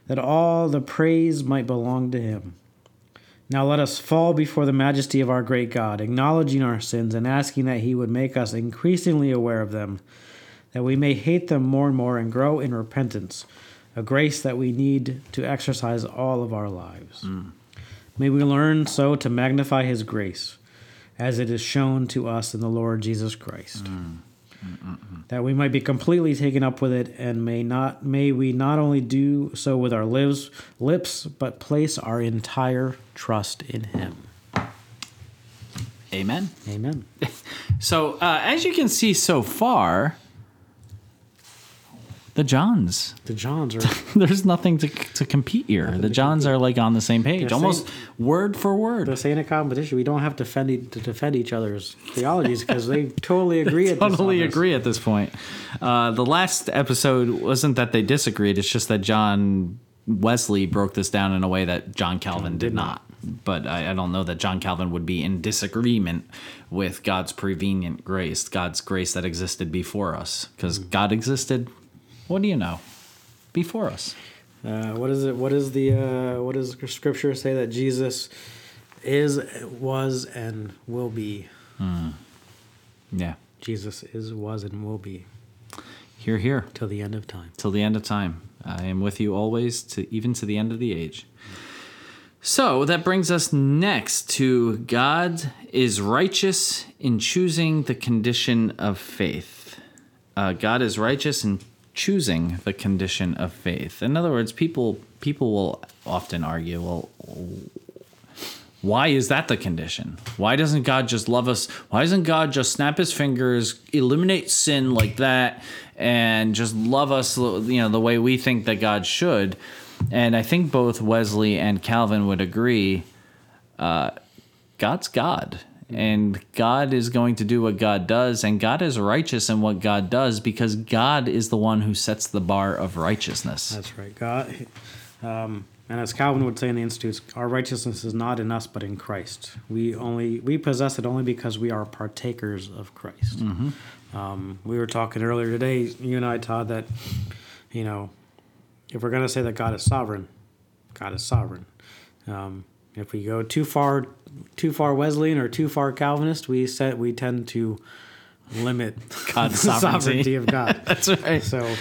Speaker 1: that all the praise might belong to him. Now let us fall before the majesty of our great God, acknowledging our sins and asking that He would make us increasingly aware of them, that we may hate them more and more and grow in repentance, a grace that we need to exercise all of our lives. May we learn so to magnify His grace, as it is shown to us in the Lord Jesus Christ. That we might be completely taken up with it, and may not may we not only do so with our lips, lips, but place our entire trust in Him.
Speaker 2: Amen.
Speaker 1: Amen.
Speaker 2: So, uh, as you can see so far, the Johns.
Speaker 1: The Johns are
Speaker 2: There's nothing to, to compete here. The Johns are like on the same page,
Speaker 1: They're
Speaker 2: almost
Speaker 1: saying-
Speaker 2: word for word.
Speaker 1: They're saying same competition. We don't have to defend to defend each other's theologies because they totally agree. at this-
Speaker 2: totally
Speaker 1: this.
Speaker 2: agree at this point. Uh, the last episode wasn't that they disagreed; it's just that John Wesley broke this down in a way that John Calvin did,
Speaker 1: did
Speaker 2: not. But I, I don't know that John Calvin would be in disagreement with God's prevenient grace, God's grace that existed before us, because
Speaker 1: Mm.
Speaker 2: God existed. What do you know? Before us.
Speaker 1: Uh, what is it? What is the uh, what does scripture say that Jesus is, was, and will be?
Speaker 2: Yeah.
Speaker 1: Jesus is, was, and will be
Speaker 2: Here, here.
Speaker 1: till the end of time.
Speaker 2: till the end of time. I am with you always, to even to the end of the age. So that brings us next to God is righteous in choosing the condition of faith. Uh, God is righteous in choosing the condition of faith. In other words, people people will often argue, well, why is that the condition? Why doesn't God just love us? Why doesn't God just snap his fingers, eliminate sin like that, and just love us, you know, the way we think that God should? And I think both Wesley and Calvin would agree uh, God's God. And God is going to do what God does, and God is righteous in what God does because God is the one who sets the bar of righteousness.
Speaker 1: That's right. God, um, and as Calvin would say in the Institutes, our righteousness is not in us, but in Christ. We only we possess it only because we are partakers of Christ. Um, we were talking earlier today, you and I, Todd, that you know, if we're going to say that God is sovereign, God is sovereign. Um, if we go too far, too far Wesleyan or too far Calvinist, we said we tend to limit
Speaker 2: God's
Speaker 1: the
Speaker 2: sovereignty.
Speaker 1: sovereignty of God.
Speaker 2: That's right.
Speaker 1: So,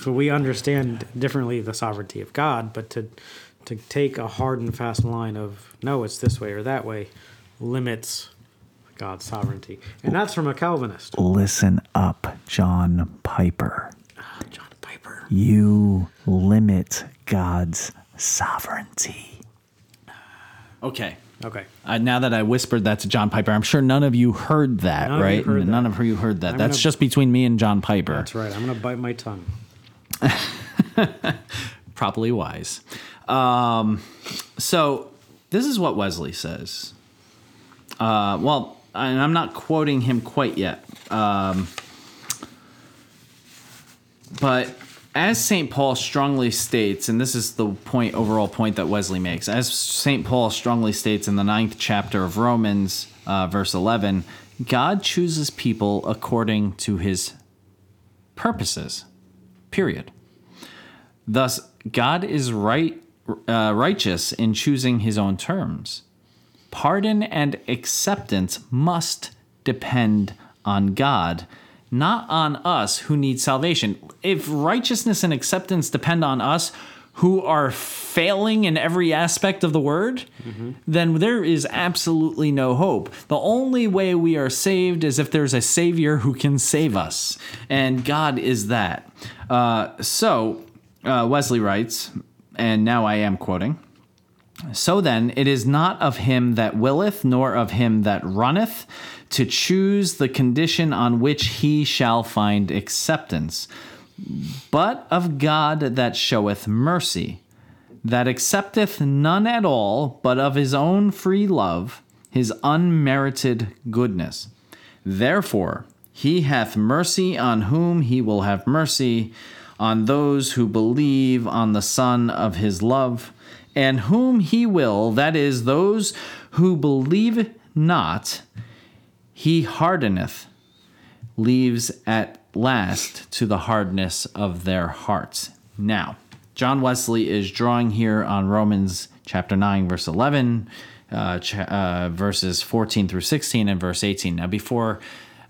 Speaker 1: so we understand differently the sovereignty of God, but to to take a hard and fast line of no, it's this way or that way, limits God's sovereignty, and that's from a Calvinist,
Speaker 3: Listen up, John Piper.
Speaker 1: Ah, John Piper.
Speaker 3: You limit God's sovereignty.
Speaker 2: Okay.
Speaker 1: Okay,
Speaker 2: Uh, now that I whispered that to John Piper, I'm sure none of you heard that,
Speaker 1: None of you
Speaker 2: right?
Speaker 1: that.
Speaker 2: None of you heard that.
Speaker 1: I'm
Speaker 2: That's
Speaker 1: gonna-
Speaker 2: just between me and John Piper.
Speaker 1: that's right. I'm gonna bite my tongue.
Speaker 2: Probably wise. Um, so this is what Wesley says. Uh, well, and I'm not quoting him quite yet. Um, but as St. Paul strongly states, and this is the point, overall point that Wesley makes, as St. Paul strongly states in the ninth chapter of Romans, uh, verse 11, God chooses people according to his purposes, period. Thus, God is right, uh, righteous in choosing his own terms. Pardon and acceptance must depend on God, not on us who need salvation. If righteousness and acceptance depend on us, who are failing in every aspect of the word, then there is absolutely no hope. The only way we are saved is if there's a Savior who can save us, and God is that. Uh, so, uh, Wesley writes, and now I am quoting. So then, it is not of him that willeth, nor of him that runneth, to choose the condition on which he shall find acceptance, but of God that showeth mercy, that accepteth none at all, but of his own free love, his unmerited goodness. Therefore, he hath mercy on whom he will have mercy, on those who believe on the Son of his love, and whom he will, that is, those who believe not, he hardeneth, leaves at last to the hardness of their hearts. Now, John Wesley is drawing here on Romans chapter 9, verse 11, uh, ch- uh, verses 14 through 16, and verse 18. Now, before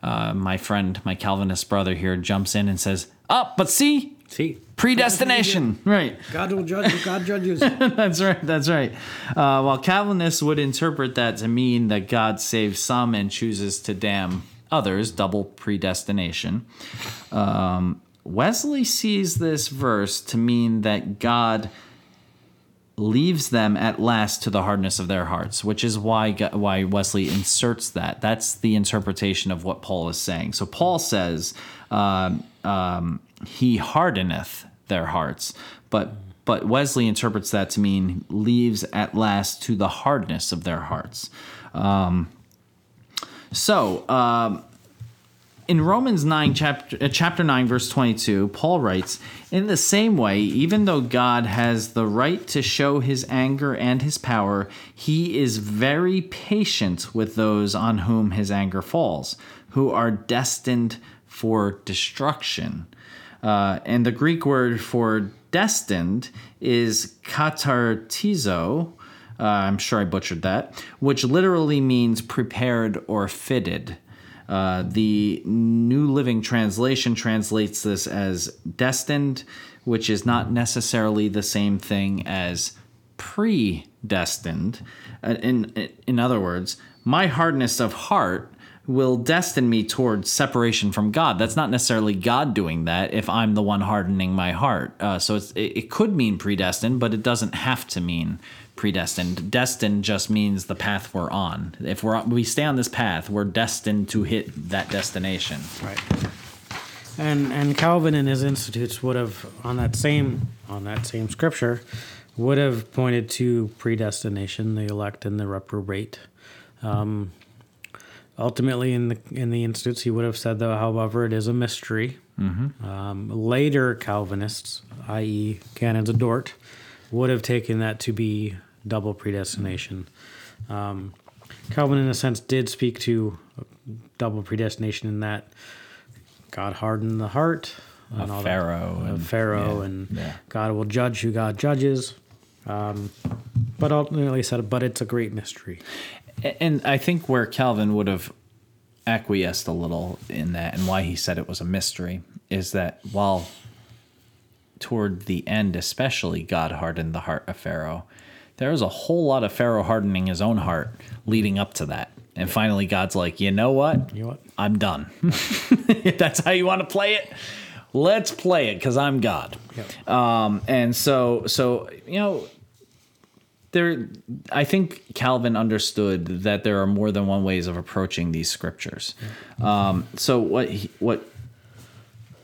Speaker 2: uh, my friend, my Calvinist brother here, jumps in and says, Up, oh, but see,
Speaker 1: See,
Speaker 2: predestination. Right.
Speaker 1: God will judge you. God judges.
Speaker 2: that's right. That's right. Uh, while Calvinists would interpret that to mean that God saves some and chooses to damn others, double predestination. Um, Wesley sees this verse to mean that God leaves them at last to the hardness of their hearts, which is why why Wesley inserts that. That's the interpretation of what Paul is saying. So Paul says, um, um, "He hardeneth their hearts," but but Wesley interprets that to mean leaves at last to the hardness of their hearts. Um, so, um, in Romans 9 chapter uh, chapter 9 verse 22 Paul writes in the same way even though God has the right to show his anger and his power he is very patient with those on whom his anger falls who are destined for destruction uh, and the Greek word for destined is katartizo uh, I'm sure I butchered that which literally means prepared or fitted uh, the New Living Translation translates this as destined, which is not necessarily the same thing as predestined. Uh, in, in other words, my hardness of heart will destine me towards separation from God. That's not necessarily God doing that if I'm the one hardening my heart. Uh, so it, it could mean predestined, but it doesn't have to mean predestined. Destined just means the path we're on. If we're we stay on this path, we're destined to hit that destination.
Speaker 1: Right. And and Calvin and his institutes would have on that same on that same scripture would have pointed to predestination, the elect and the reprobate. Um, ultimately, in the in the institutes, he would have said though, however, it is a mystery. Mm-hmm. Um, later Calvinists, i.e., canons of Dort, would have taken that to be double predestination. Um, Calvin, in a sense, did speak to double predestination in that God hardened the heart
Speaker 2: and of Pharaoh,
Speaker 1: that, and, Pharaoh, yeah, and yeah. God will judge who God judges. Um, but ultimately said, but it's a great mystery.
Speaker 2: And I think where Calvin would have acquiesced a little in that, and why he said it was a mystery, is that while toward the end, especially, God hardened the heart of Pharaoh there was a whole lot of Pharaoh hardening his own heart leading up to that. And finally, God's like, you know what?
Speaker 1: You know what?
Speaker 2: I'm done. if that's how you want to play it, let's play it because I'm God. Yep. Um, and so, so you know, there. I think Calvin understood that there are more than one ways of approaching these scriptures. Um, so what? What?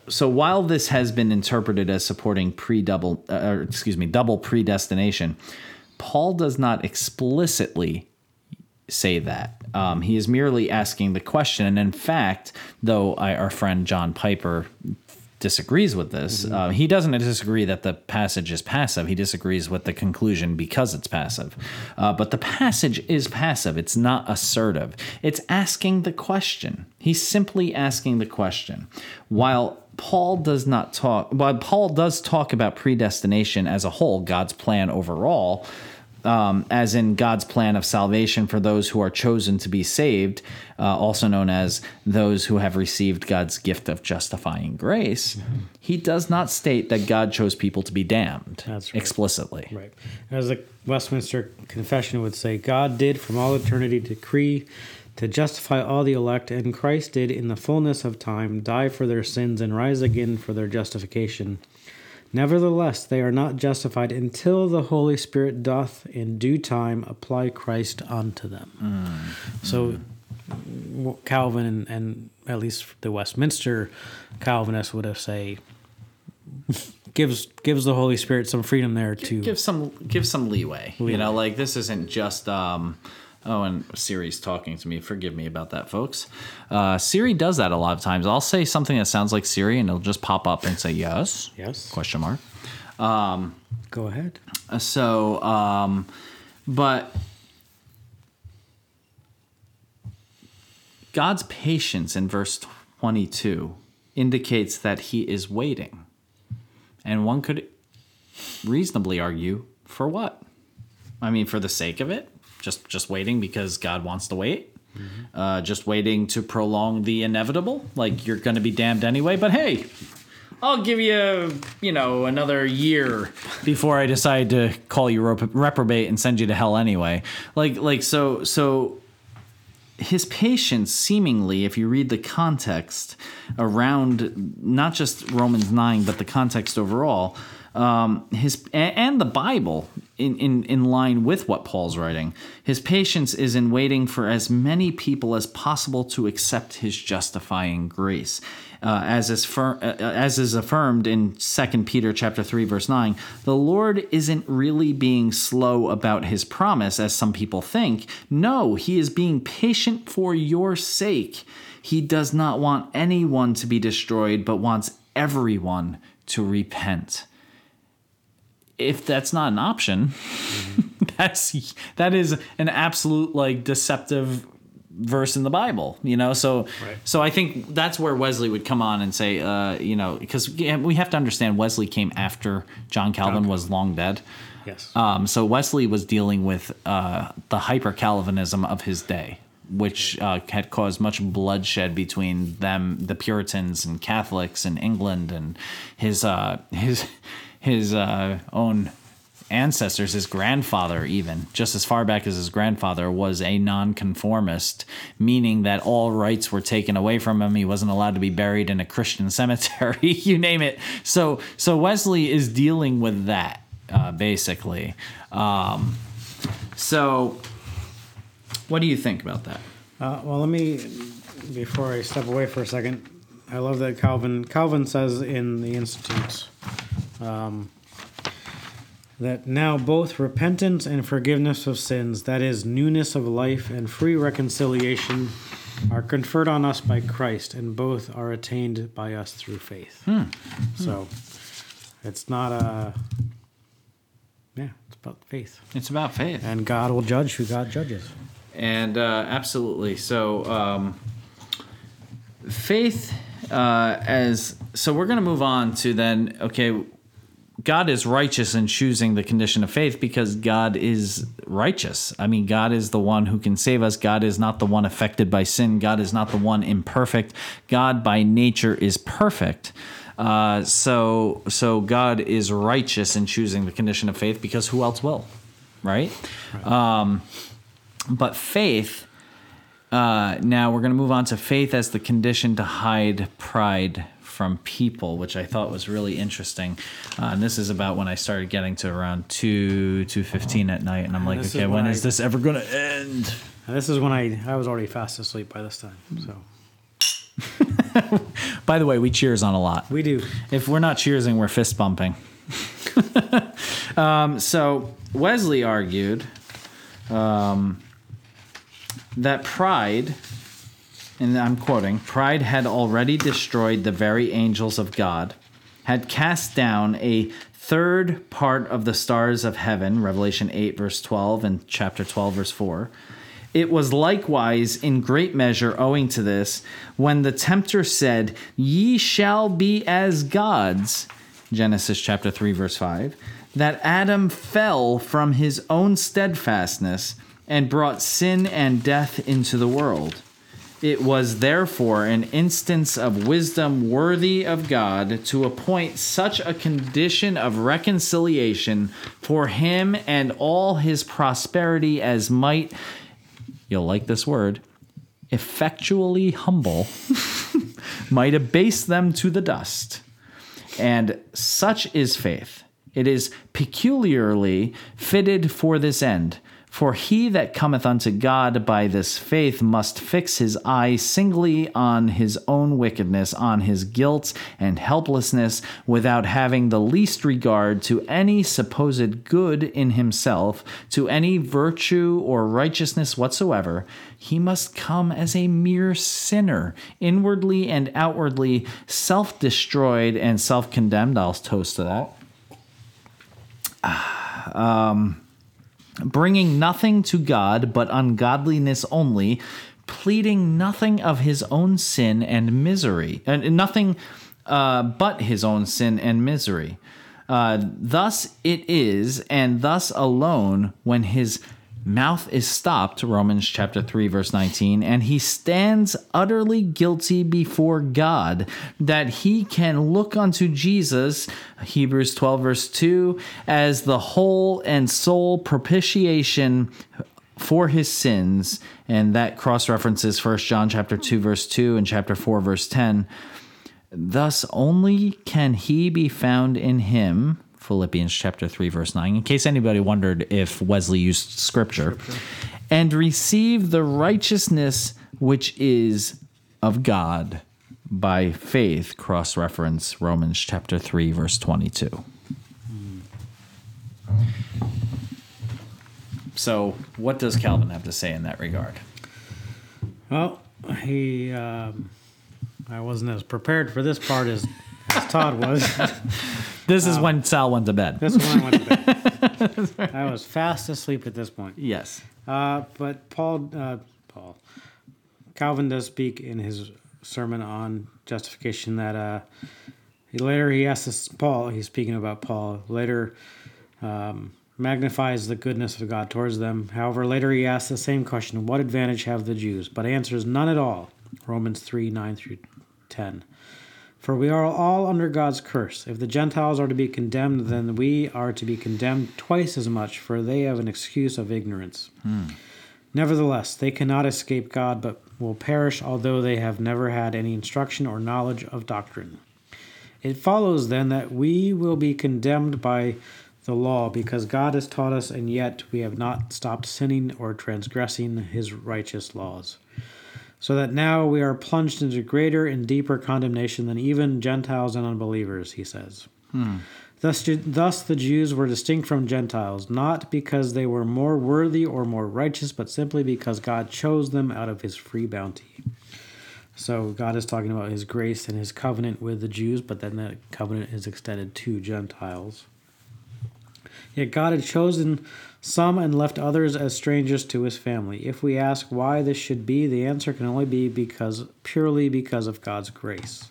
Speaker 2: So while this has been interpreted as supporting pre-double, uh, or excuse me, double predestination, Paul does not explicitly say that. Um, he is merely asking the question. And in fact, though I, our friend John Piper disagrees with this, mm-hmm. uh, he doesn't disagree that the passage is passive. He disagrees with the conclusion because it's passive. Uh, but the passage is passive, it's not assertive. It's asking the question. He's simply asking the question. While Paul does not talk, while Paul does talk about predestination as a whole, God's plan overall, um, as in God's plan of salvation for those who are chosen to be saved, uh, also known as those who have received God's gift of justifying grace, he does not state that God chose people to be damned
Speaker 1: right.
Speaker 2: explicitly.
Speaker 1: Right. As the Westminster Confession would say, God did from all eternity decree to justify all the elect, and Christ did in the fullness of time die for their sins and rise again for their justification. Nevertheless, they are not justified until the Holy Spirit doth in due time apply Christ unto them. So, Calvin and, and at least the Westminster Calvinists would have say gives gives the Holy Spirit some freedom there to
Speaker 2: give some give some leeway. You know, like this isn't just um oh and Siri's talking to me. Forgive me about that, folks. Uh Siri does that a lot of times. I'll say something that sounds like Siri and it'll just pop up and say yes.
Speaker 1: yes.
Speaker 2: Question mark.
Speaker 1: Go ahead.
Speaker 2: Uh, So um but God's patience in verse 22 indicates that he is waiting. And one could reasonably argue for what? I mean, for the sake of it, just just waiting because God wants to wait, uh, just waiting to prolong the inevitable. Like you're going to be damned anyway, but hey, I'll give you you know another year before I decide to call you rep- reprobate and send you to hell anyway. Like like so so his patience seemingly if you read the context around not just romans 9 but the context overall um, his and the bible in, in, in line with what paul's writing. His patience is in waiting for as many people as possible to accept his justifying grace. Uh, as is fir- uh, as is affirmed in 2 Peter chapter 3 verse 9 the lord isn't really being slow about his promise as some people think. No he is being patient for your sake. He does not want anyone to be destroyed but wants everyone to repent if that's not an option that's that is an absolute like deceptive verse in the Bible, you know. So,
Speaker 1: Right.
Speaker 2: so I think that's where Wesley would come on and say, uh, you know, because we have to understand Wesley came after John Calvin was long dead.
Speaker 1: Yes.
Speaker 2: Um, so Wesley was dealing with uh, the hyper Calvinism of his day, which uh, had caused much bloodshed between them, the Puritans and Catholics in England, and his uh, his his uh, own ancestors, his grandfather, even just as far back as his grandfather, was a nonconformist, meaning that all rights were taken away from him. He wasn't allowed to be buried in a Christian cemetery, you name it. So, so Wesley is dealing with that uh, basically. Um, so, what do you think about that?
Speaker 1: Uh, well, let me before I step away for a second. I love that Calvin Calvin says in the Institutes um, that now both repentance and forgiveness of sins, that is, newness of life and free reconciliation, are conferred on us by Christ, and both are attained by us through faith. So it's not a yeah, it's about faith,
Speaker 2: It's about faith.
Speaker 1: and God will judge who God judges.
Speaker 2: And uh, absolutely. So, um, faith uh, as so we're going to move on to then. Okay, God is righteous in choosing the condition of faith because God is righteous. I mean, God is the one who can save us. God is not the one affected by sin. God is not the one imperfect. God by nature is perfect. Uh, so, so God is righteous in choosing the condition of faith because who else will, right? Um, but faith. Uh, now we're going to move on to faith as the condition to hide pride from people, which I thought was really interesting. Uh, and this is about when I started getting to around two two fifteen at night, and I'm like,
Speaker 1: is
Speaker 2: okay, when
Speaker 1: when
Speaker 2: is
Speaker 1: I-
Speaker 2: this ever going to end?
Speaker 1: And this is when I I was already fast asleep by this time. So
Speaker 2: By the way, we cheers on a lot.
Speaker 1: we do.
Speaker 2: If we're not cheersing, we're fist bumping. um, so Wesley argued um, that pride, and I'm quoting, pride had already destroyed the very angels of God, had cast down a third part of the stars of heaven, Revelation 8, verse 12, and chapter 12, verse 4. It was likewise in great measure owing to this when the tempter said, Ye shall be as gods, Genesis chapter 3, verse 5, that Adam fell from his own steadfastness and brought sin and death into the world. It was therefore an instance of wisdom worthy of God to appoint such a condition of reconciliation for him and all his prosperity as might, you'll like this word, effectually humble, might abase them to the dust. And such is faith. It is peculiarly fitted for this end. For he that cometh unto God by this faith must fix his eye singly on his own wickedness, on his guilt and helplessness, without having the least regard to any supposed good in himself, to any virtue or righteousness whatsoever. He must come as a mere sinner, inwardly and outwardly self destroyed and self condemned. I'll toast to that ah, um, bringing nothing to God but ungodliness only, pleading nothing of his own sin and misery, and nothing uh, but his own sin and misery. Uh, thus it is, and thus alone, when his mouth is stopped, Romans chapter 3, verse 19, and he stands utterly guilty before God, that he can look unto Jesus, Hebrews 12, verse 2, as the whole and sole propitiation for his sins. And that cross references First john chapter 2 verse 2 and chapter 4 verse 10 thus only can he be found in him Philippians chapter 3 verse 9 in case anybody wondered if Wesley used scripture, and receive the righteousness which is of God by faith cross reference Romans chapter 3 verse 22 So, what does Calvin have to say in that regard?
Speaker 1: Well, he. Um, I wasn't as prepared for this part as, as Todd was.
Speaker 2: This is when Sal went to bed.
Speaker 1: This one I went to bed. I was fast asleep at this point.
Speaker 2: Yes.
Speaker 1: Uh, but Paul, uh, Paul, Calvin does speak in his sermon on justification that uh, later he asks this, Paul. He's speaking about Paul later. Um, magnifies the goodness of God towards them. However, later he asks the same question: What advantage have the Jews? But answers none at all. Romans three nine through ten. For we are all under God's curse. If the Gentiles are to be condemned, then we are to be condemned twice as much, for they have an excuse of ignorance. Hmm. Nevertheless, they cannot escape God, but will perish, although they have never had any instruction or knowledge of doctrine. It follows then that we will be condemned by the law, because God has taught us, and yet we have not stopped sinning or transgressing his righteous laws so that now we are plunged into greater and deeper condemnation than even Gentiles and unbelievers, he says. Hmm. Thus, thus the Jews were distinct from Gentiles, not because they were more worthy or more righteous, but simply because God chose them out of his free bounty. So God is talking about his grace and his covenant with the Jews, but then that covenant is extended to Gentiles. Yet God had chosen some and left others as strangers to his family. If we ask why this should be, the answer can only be because purely because of God's grace.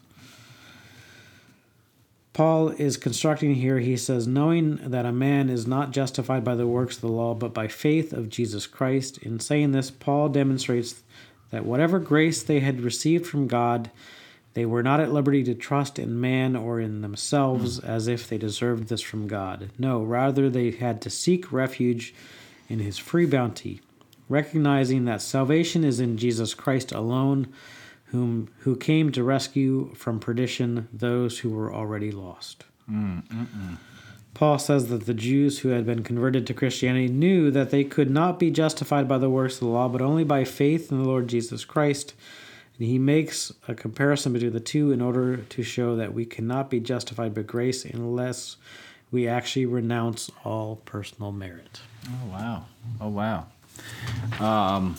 Speaker 1: Paul is constructing here, he says, knowing that a man is not justified by the works of the law, but by faith of Jesus Christ. In saying this, Paul demonstrates that whatever grace they had received from God, they were not at liberty to trust in man or in themselves hmm. as if they deserved this from God. No, rather they had to seek refuge in his free bounty, recognizing that salvation is in Jesus Christ alone, whom who came to rescue from perdition those who were already lost. Hmm, Paul says that the Jews who had been converted to Christianity knew that they could not be justified by the works of the law, but only by faith in the Lord Jesus Christ. And he makes a comparison between the two in order to show that we cannot be justified by grace unless we actually renounce all personal merit.
Speaker 2: Oh wow! Oh wow! Um,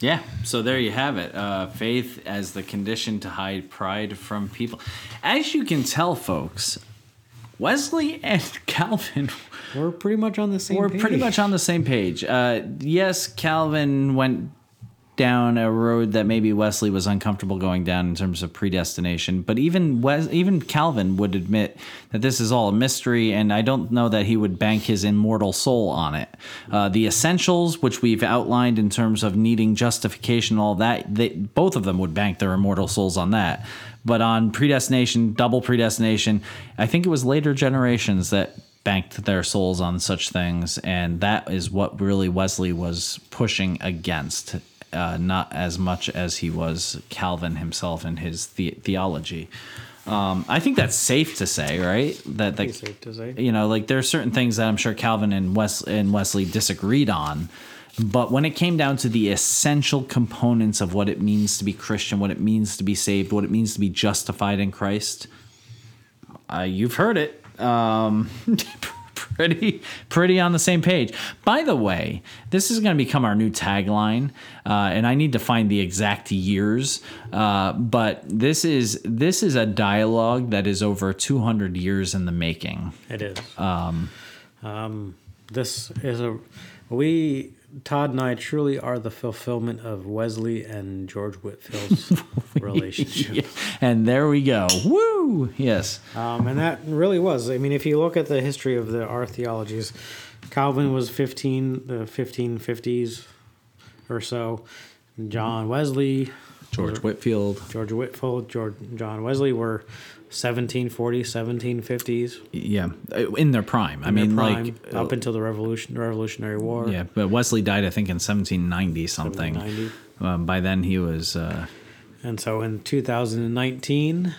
Speaker 2: yeah. So there you have it. Uh, faith as the condition to hide pride from people. As you can tell, folks, Wesley and Calvin
Speaker 1: We're pretty much on the same
Speaker 2: were
Speaker 1: page.
Speaker 2: pretty much on the same page. Uh, yes, Calvin went down a road that maybe Wesley was uncomfortable going down in terms of predestination. But even Wes, even Calvin would admit that this is all a mystery, and I don't know that he would bank his immortal soul on it. Uh, the essentials, which we've outlined in terms of needing justification, all that, they, both of them would bank their immortal souls on that. But on predestination, double predestination, I think it was later generations that banked their souls on such things, and that is what really Wesley was pushing against, uh, not as much as he was Calvin himself and his the- theology. Um, I think that's safe to say, right? That, that
Speaker 1: safe to say.
Speaker 2: you know, like there are certain things that I'm sure Calvin and Wes and Wesley disagreed on, but when it came down to the essential components of what it means to be Christian, what it means to be saved, what it means to be justified in Christ, uh, you've heard it. Um, pretty, pretty on the same page. By the way, this is going to become our new tagline, uh, and I need to find the exact years. Uh, but this is this is a dialogue that is over 200 years in the making.
Speaker 1: It is. Um, this is a we Todd and I truly are the fulfillment of Wesley and George Whitefield's relationship.
Speaker 2: Yeah, and there we go. Woo! Yes.
Speaker 1: Um, and that really was. I mean, if you look at the history of the our theologies, Calvin was 15, the 1550s or so. John Wesley,
Speaker 2: George Whitefield.
Speaker 1: George Whitefield, George John Wesley were 1740s, 1750s.
Speaker 2: Yeah, in their prime. I
Speaker 1: in their
Speaker 2: mean,
Speaker 1: prime,
Speaker 2: like
Speaker 1: up until the Revolution, Revolutionary War.
Speaker 2: Yeah, but Wesley died, I think, in 1790 something.
Speaker 1: 1790.
Speaker 2: Um, by then, he was. Uh,
Speaker 1: And so in 2019,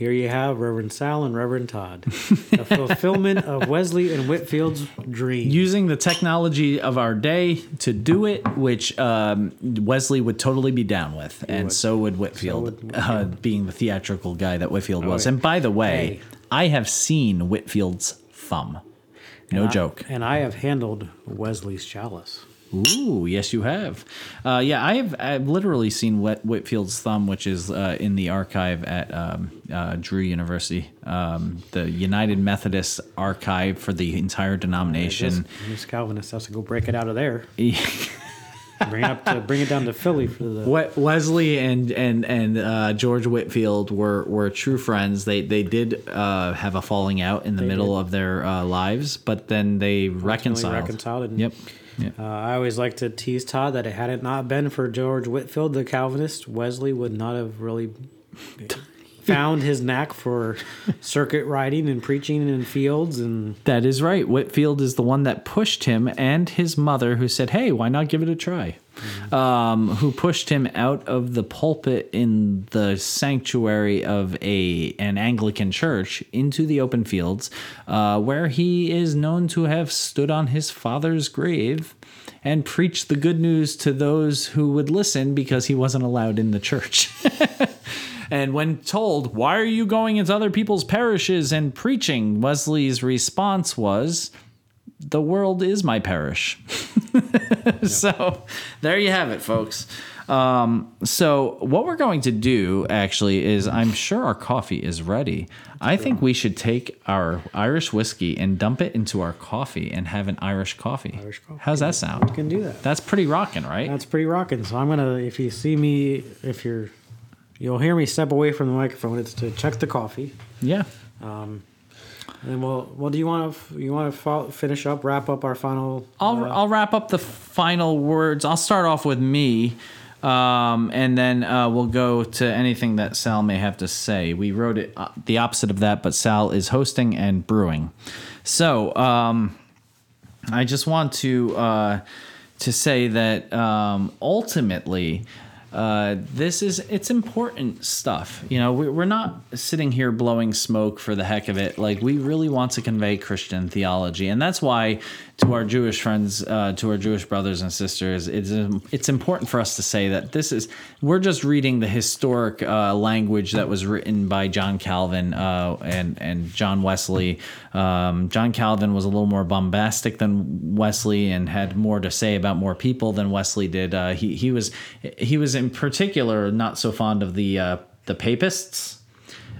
Speaker 1: here you have Reverend Sal and Reverend Todd, the fulfillment of Wesley and Whitefield's dream.
Speaker 2: using the technology of our day to do it, which um, Wesley would totally be down with, and
Speaker 1: would.
Speaker 2: so would Whitefield,
Speaker 1: would
Speaker 2: Uh, being the theatrical guy that Whitefield was.
Speaker 1: yeah.
Speaker 2: And by the way,
Speaker 1: Hey.
Speaker 2: I have seen Whitefield's thumb. No
Speaker 1: And I-
Speaker 2: joke.
Speaker 1: and I have handled Wesley's chalice.
Speaker 2: Ooh, yes, you have. Uh, yeah, I have. I've literally seen Whit- Whitefield's thumb, which is uh, in the archive at um, uh, Drew University, um, the United Methodist Archive for the entire denomination.
Speaker 1: This, Calvinist has to go break it out of there. bring it up to bring it down to Philly for the.
Speaker 2: What Wesley and and and uh, George Whitefield were were true friends. They they did uh, have a falling out in the middle
Speaker 1: did.
Speaker 2: of their uh, lives, but then they reconciled.
Speaker 1: reconciled and-
Speaker 2: Yep. Yep.
Speaker 1: Uh, I always like to tease Todd that had it not been for George Whitefield, the Calvinist, Wesley would not have really found his knack for circuit riding and preaching in fields and
Speaker 2: That is right. Whitefield is the one that pushed him and his mother, who said, "Hey, why not give it a try?" Um, who pushed him out of the pulpit in the sanctuary of a an Anglican church into the open fields, uh, where he is known to have stood on his father's grave and preached the good news to those who would listen because he wasn't allowed in the church. And when told, Why are you going into other people's parishes and preaching? Wesley's response was, The world is my parish. So there you have it, folks. Um, so, what we're going to do actually is I'm sure our coffee is ready. I think we should take our Irish whiskey and dump it into our coffee and have an Irish coffee.
Speaker 1: Irish coffee.
Speaker 2: How's that sound?
Speaker 1: we can do that.
Speaker 2: That's pretty rocking, right?
Speaker 1: That's pretty rocking. So I'm gonna, if you see me, if you're, you'll hear me step away from the microphone. It's to check the coffee.
Speaker 2: yeah.
Speaker 1: And well, well, do you want to you want to finish up, wrap up our final?
Speaker 2: I'll,
Speaker 1: uh,
Speaker 2: I'll wrap up the final words. I'll start off with me, um, and then uh, we'll go to anything that Sal may have to say. We wrote it uh, the opposite of that, but Sal is hosting and brewing. So um, I just want to uh, to say that um, ultimately. Uh, this is it's important stuff. You know we, we're not sitting here blowing smoke for the heck of it. Like we really want to convey christian theology. And that's why to our jewish friends uh, to our jewish brothers and sisters it's it's important for us to say that this is we're just reading the historic uh, language that was written by john calvin uh, and and john wesley. Um, john calvin was a little more bombastic than wesley and had more to say about more people than wesley did. Uh, he, he was he was in particular not so fond of the uh, the papists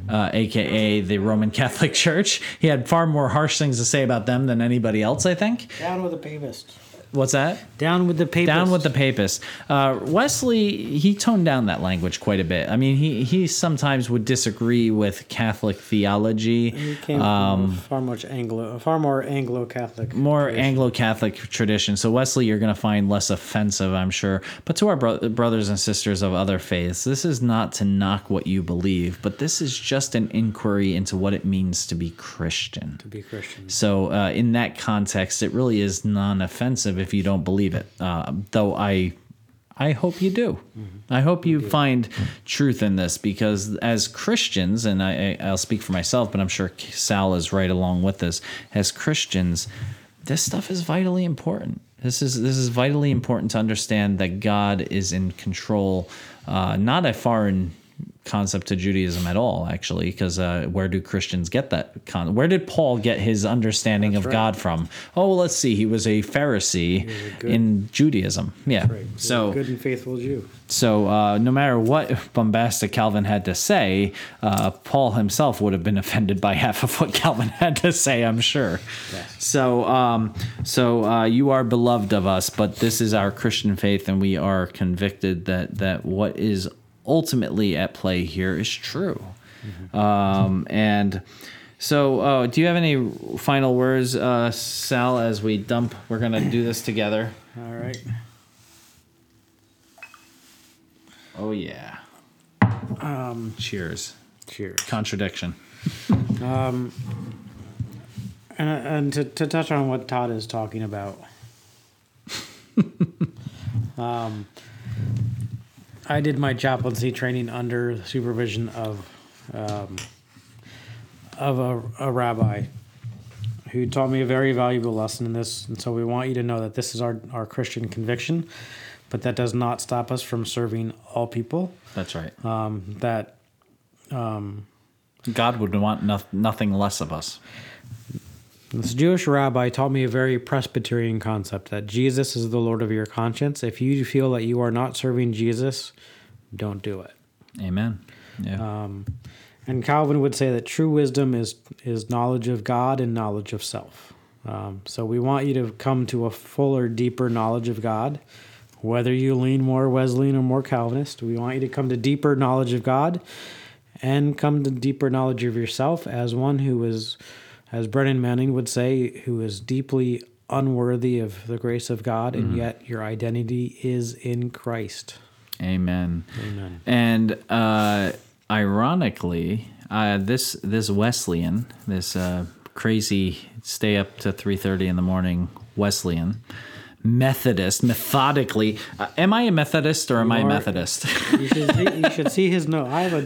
Speaker 2: uh, aka the Roman Catholic Church. He had far more harsh things to say about them than anybody else, I think.
Speaker 1: down with the papists.
Speaker 2: What's that?
Speaker 1: Down with the papists.
Speaker 2: Down with the papists. Uh, Wesley, he toned down that language quite a bit. I mean, he, he sometimes would disagree with Catholic theology.
Speaker 1: He came
Speaker 2: Um,
Speaker 1: from far much Anglo, far more Anglo-Catholic.
Speaker 2: more Anglo-Catholic tradition. So Wesley, you're going to find less offensive, I'm sure. But to our bro- brothers and sisters of other faiths, this is not to knock what you believe, but this is just an inquiry into what it means to be Christian.
Speaker 1: to be Christians.
Speaker 2: So uh, in that context, it really is non-offensive if you don't believe it. Uh, though I, I hope you do. I hope you find truth in this because as Christians, and I, I- I'll speak for myself, but I'm sure Sal is right along with this. As Christians, this stuff is vitally important. This is this is vitally important to understand that God is in control, uh, not a foreign concept to Judaism at all, actually, because uh, where do Christians get that? Con- where did Paul get his understanding of
Speaker 1: right.
Speaker 2: God from? Oh, well, let's see. He was a Pharisee
Speaker 1: good-
Speaker 2: in Judaism. Yeah.
Speaker 1: Right.
Speaker 2: So
Speaker 1: good and faithful Jew.
Speaker 2: so uh, no matter what bombastic Calvin had to say, uh, Paul himself would have been offended by half of what Calvin had to say. I'm sure. So um, so uh, you are beloved of us, but this is our Christian faith, and we are convicted that that what is ultimately at play here is true. Um, and so, uh, do you have any final words, uh, Sal? As we dump, we're gonna do this together.
Speaker 1: All right.
Speaker 2: Oh yeah. Um, Cheers.
Speaker 1: Cheers.
Speaker 2: Contradiction.
Speaker 1: Um, and, and to, to touch on what Todd is talking about, um, I did my chaplaincy training under the supervision of um, of a, a rabbi who taught me a very valuable lesson in this. And so we want you to know that this is our, our Christian conviction, but that does not stop us from serving all people.
Speaker 2: That's right.
Speaker 1: Um, that
Speaker 2: God would want no- nothing less of us.
Speaker 1: This Jewish rabbi taught me a very Presbyterian concept that Jesus is the Lord of your conscience. If you feel that you are not serving Jesus, don't do it.
Speaker 2: Amen. Yeah.
Speaker 1: And Calvin would say that true wisdom is is knowledge of God and knowledge of self. Um, so we want you to come to a fuller, deeper knowledge of God. Whether you lean more Wesleyan or more Calvinist, we want you to come to deeper knowledge of God and come to deeper knowledge of yourself as one who is, as Brennan Manning would say, who is deeply unworthy of the grace of God, and yet your identity is in Christ.
Speaker 2: Amen.
Speaker 1: Amen.
Speaker 2: And uh, ironically, uh, this this Wesleyan, this uh, crazy stay up to three thirty in the morning Wesleyan, Methodist, methodically. Uh, am I a Methodist or am I a. Methodist?
Speaker 1: You should see, you should see his note. I have a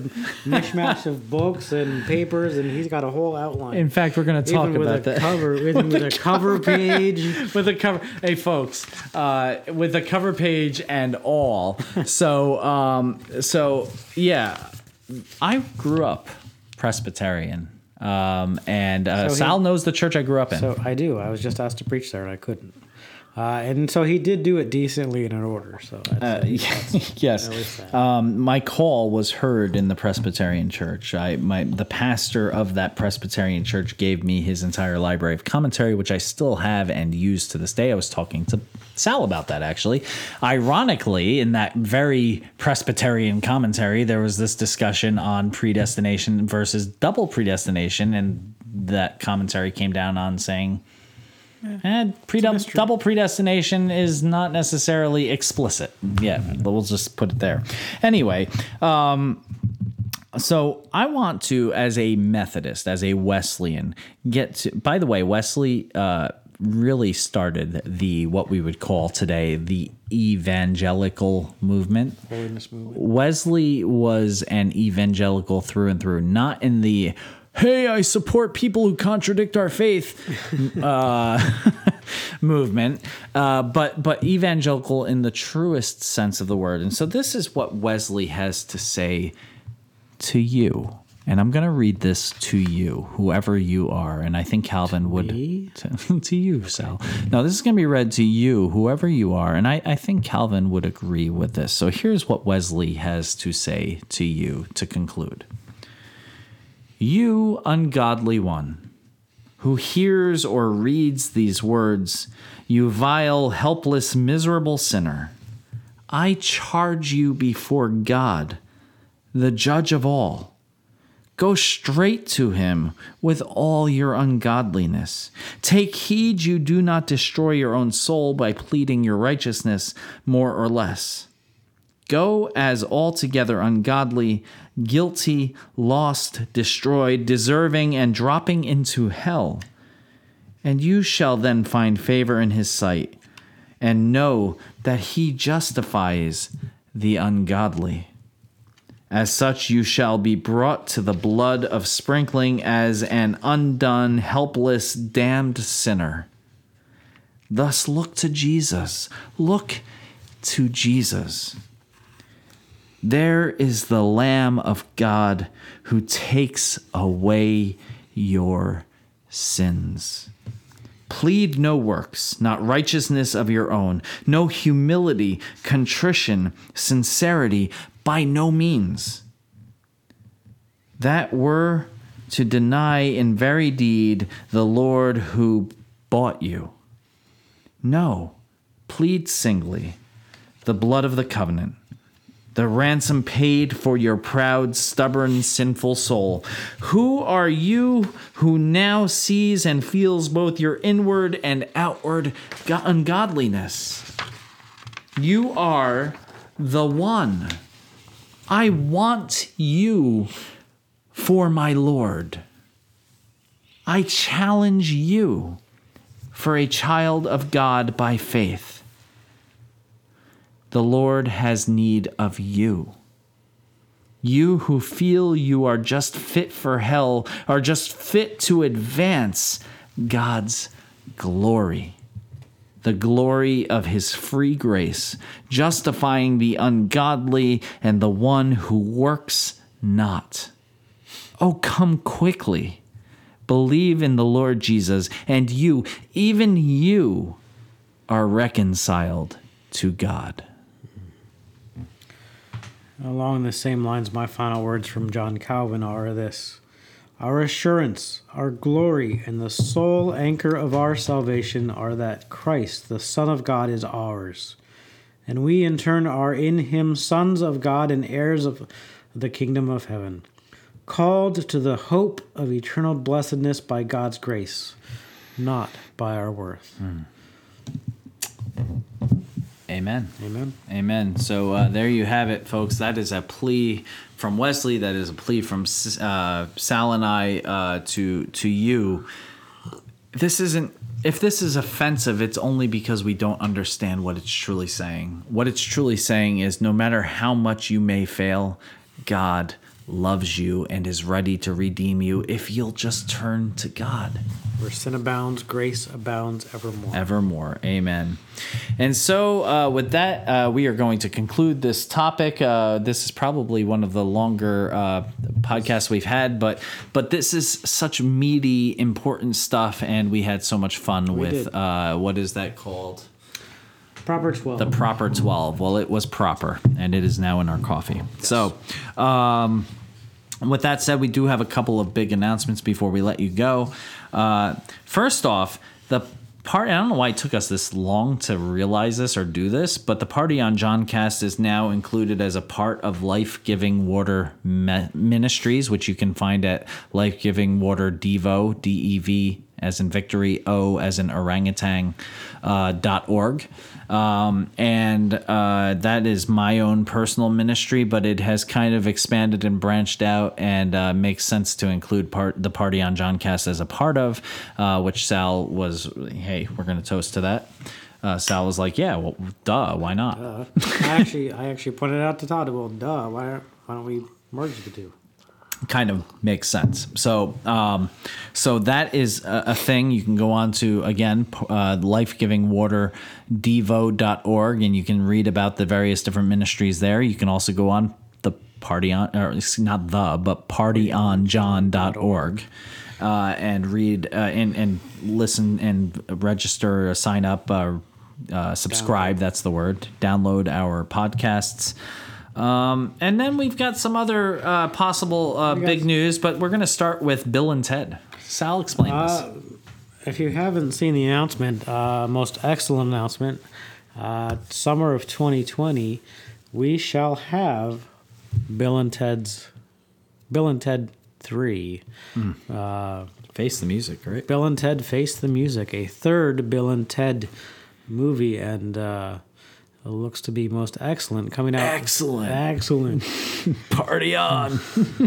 Speaker 1: mishmash of books and papers, and he's got a whole outline.
Speaker 2: In fact, we're going to talk
Speaker 1: even with
Speaker 2: about
Speaker 1: a
Speaker 2: that.
Speaker 1: cover, even with a cover page.
Speaker 2: with a cover hey folks uh with a cover page and all so um so yeah i grew up presbyterian um and uh
Speaker 1: So he-
Speaker 2: sal knows the church i grew up in
Speaker 1: So I do. I was just asked to preach there, and I couldn't. Uh, and so he did do it decently in order. So that's,
Speaker 2: Uh, yes. Um, my call was heard in the Presbyterian Church. I my the pastor of that Presbyterian church gave me his entire library of commentary, which I still have and use to this day. I was talking to Sal about that actually. Ironically, in that very Presbyterian commentary, there was this discussion on predestination versus double predestination, and that commentary came down on saying. And predom- double predestination is not necessarily explicit. Yeah, but we'll just put it there. Anyway, um, so I want to, as a Methodist, as a Wesleyan, get to. By the way, Wesley uh, really started the what we would call today the evangelical movement.
Speaker 1: movement.
Speaker 2: Wesley was an evangelical through and through, not in the hey, I support people who contradict our faith uh, movement, uh, but but evangelical in the truest sense of the word. And so this is what Wesley has to say to you. And I'm going to read this to you, whoever you are. And I think Calvin would. To, to you, Sal. Now, this is going to be read to you, whoever you are. And I, I think Calvin would agree with this. So here's what Wesley has to say to you to conclude. You ungodly one, who hears or reads these words, You vile, helpless, miserable sinner, I charge you before God, the judge of all. Go straight to him with all your ungodliness. Take heed you do not destroy your own soul by pleading your righteousness more or less. Go as altogether ungodly, guilty, lost, destroyed, deserving, and dropping into hell. And you shall then find favor in his sight, and know that he justifies the ungodly. As such, you shall be brought to the blood of sprinkling as an undone, helpless, damned sinner. Thus, look to Jesus. Look to Jesus. There is the Lamb of God who takes away your sins. Plead no works, not righteousness of your own, no humility, contrition, sincerity, by no means. That were to deny in very deed the Lord who bought you. No, plead singly the blood of the covenant the ransom paid for your proud, stubborn, sinful soul. Who are you who now sees and feels both your inward and outward ungodliness? You are the one. I want you for my Lord. I challenge you for a child of God by faith. The Lord has need of you. You who feel you are just fit for hell are just fit to advance God's glory. The glory of his free grace, justifying the ungodly and the one who works not. Oh, come quickly. Believe in the Lord Jesus, and you, even you, are reconciled to God.
Speaker 1: Along the same lines, my final words from John Calvin are this Our assurance, our glory, and the sole anchor of our salvation are that Christ, the Son of God, is ours. And we, in turn, are in him sons of God and heirs of the kingdom of heaven, called to the hope of eternal blessedness by God's grace, not by our worth.
Speaker 2: Mm. Amen.
Speaker 1: Amen.
Speaker 2: Amen. So uh, there you have it, folks. That is a plea from Wesley. That is a plea from uh, Sal and I uh, to to you. This isn't. If this is offensive, it's only because we don't understand what it's truly saying. What it's truly saying is, no matter how much you may fail, God loves you and is ready to redeem you if you'll just turn to God.
Speaker 1: Where sin abounds, grace abounds evermore.
Speaker 2: Evermore. Amen. And so, uh, with that, uh, we are going to conclude this topic. Uh, this is probably one of the longer uh, podcasts we've had, but but this is such meaty, important stuff, and we had so much fun we with uh, what is that called?
Speaker 1: Proper 12.
Speaker 2: The proper 12. Well, it was proper, and it is now in our coffee. Yes. So, um, with that said, we do have a couple of big announcements before we let you go. Uh, first off, the part I don't know why it took us this long to realize this or do this, but the party on John Cast is now included as a part of Life Giving Water Me- Ministries, which you can find at Life Giving Water Devo, D E V as in victory, O as in orangutan, uh, dot org. Um, and uh, that is my own personal ministry, but it has kind of expanded and branched out and uh, makes sense to include part the party on John Cast as a part of, uh, which Sal was, hey, we're going to toast to that. Uh, Sal was like, "Yeah, well, duh, why not?"
Speaker 1: I actually, I actually pointed out to Todd, "Well, duh, why, why don't we merge the two?
Speaker 2: Kind of makes sense. So, um, so that is a, a, thing. You can go on to again, uh, lifegivingwaterdevo.org, and you can read about the various different ministries there. You can also go on the party on, or not the, but partyonjohn.org. Uh, and read uh, and and listen and register, sign up, uh, uh, subscribe. Download. That's the word. Download our podcasts. Um, and then we've got some other uh, possible uh, big news, but we're going to start with Bill and Ted. Sal, explain
Speaker 1: Uh, if you haven't seen the announcement, uh, most excellent announcement, uh, summer of 2020, we shall have Bill and Ted's Bill and Ted 3. Uh.
Speaker 2: Face the music, right?
Speaker 1: Bill and Ted Face the Music, a third Bill and Ted movie, and uh, looks to be most excellent. Coming out.
Speaker 2: Excellent.
Speaker 1: Excellent.
Speaker 2: Party on.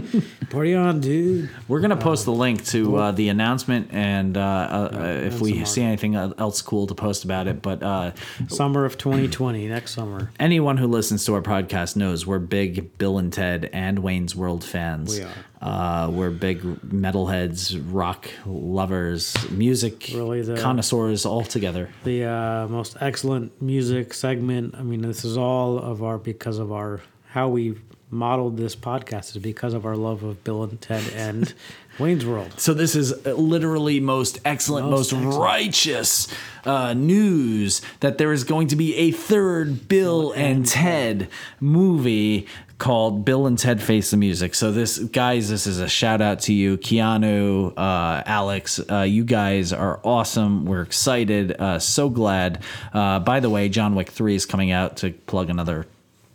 Speaker 1: Party on, dude.
Speaker 2: We're gonna post the link to uh, the announcement, and uh, uh, uh, if we see anything else cool to post about it. But uh,
Speaker 1: Summer of 2020, next summer.
Speaker 2: anyone who listens to our podcast knows we're big Bill and Ted and Wayne's World fans.
Speaker 1: We are.
Speaker 2: Uh, we're big metalheads, rock lovers, music
Speaker 1: Really the-
Speaker 2: connoisseurs all together.
Speaker 1: the uh, most excellent music segment. I mean, this is all of our because of our how we modeled this podcast is because of our love of Bill and Ted and Wayne's World.
Speaker 2: So this is literally most excellent, most,
Speaker 1: Most excellent.
Speaker 2: righteous uh, news that there is going to be a third Bill and Ted movie called Bill and Ted Face the Music. So this, guys, this is a shout out to you, Keanu, uh, Alex. Uh, you guys are awesome. We're excited. Uh, so glad. Uh, by the way, John Wick Three is coming out to plug another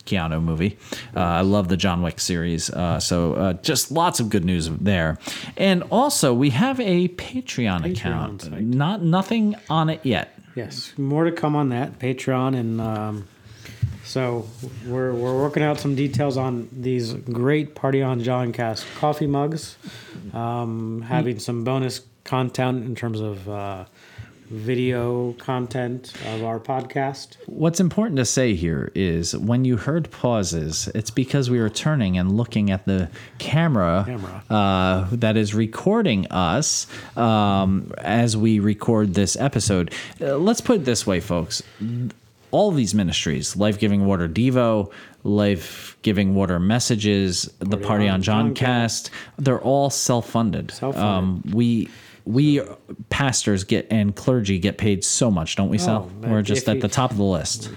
Speaker 2: Keanu movie. Uh, I love the John Wick series. Uh, so uh, just lots of good news there. And also, we have a Patreon, account.
Speaker 1: site.
Speaker 2: Not nothing on it yet.
Speaker 1: Yes, more to come on that Patreon, and um, so we're we're working out some details on these great Party on John Cast coffee mugs, um, having some bonus content in terms of. Uh, video content of our podcast
Speaker 2: What's important to say here is when you heard pauses, it's because we were turning and looking at the camera,
Speaker 1: Camera.
Speaker 2: Uh, that is recording us um, as we record this episode. Uh, let's put it this way, folks. All these ministries, Life Giving Water Devo, Life Giving Water Messages, the Party on John Cast, they're all self funded.
Speaker 1: Self-funded.
Speaker 2: Um, we. We pastors get and clergy get paid so much, don't we, Sal?
Speaker 1: man,
Speaker 2: We're just at the top of the list.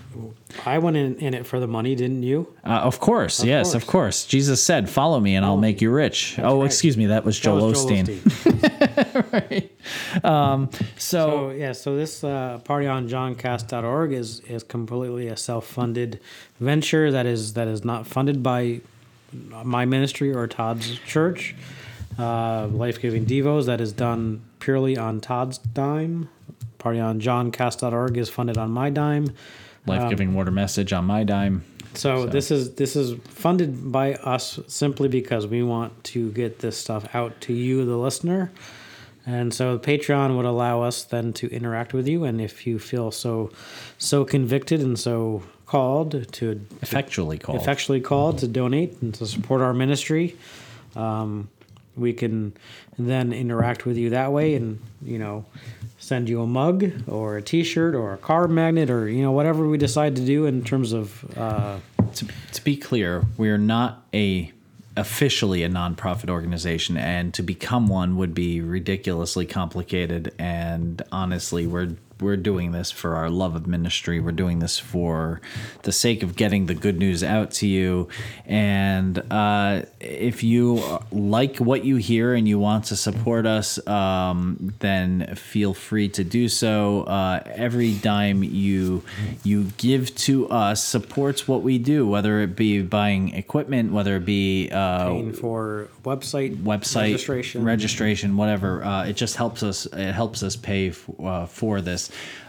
Speaker 1: I went in, in it for the money didn't you
Speaker 2: Uh, of course, yes, of course. Jesus said, "Follow me, and I'll make you rich." oh,
Speaker 1: right.
Speaker 2: excuse me, that was
Speaker 1: That
Speaker 2: Joel
Speaker 1: was Joel
Speaker 2: Osteen.
Speaker 1: Osteen.
Speaker 2: So,
Speaker 1: So yeah, so this uh, partyonjohncast.org is is completely a self-funded venture that is that is not funded by my ministry or Todd's church. Uh, Life Giving Devos that is done purely on Todd's dime. Partyonjohncast.org is funded on my dime.
Speaker 2: Life giving water message on my dime.
Speaker 1: So, this is this is funded by us simply because we want to get this stuff out to you, the listener. And so Patreon would allow us then to interact with you, and if you feel so so convicted and so called to
Speaker 2: Effectually called.
Speaker 1: effectually called to donate and to support our ministry, um, we can then interact with you that way, and you know, send you a mug or a T-shirt or a car magnet or you know whatever we decide to do in terms of. Uh,
Speaker 2: to, to be clear, we're not a officially a nonprofit organization, and to become one would be ridiculously complicated. And honestly, we're we're doing this for our love of ministry. We're doing this for the sake of getting the good news out to you. And uh, if you like what you hear and you want to support us, um, then feel free to do so. Uh, every dime you you give to us supports what we do, whether it be buying equipment, whether it be uh,
Speaker 1: paying for website
Speaker 2: website
Speaker 1: registration.
Speaker 2: registration, whatever. Uh, it just helps us. It helps us pay f- uh, for this.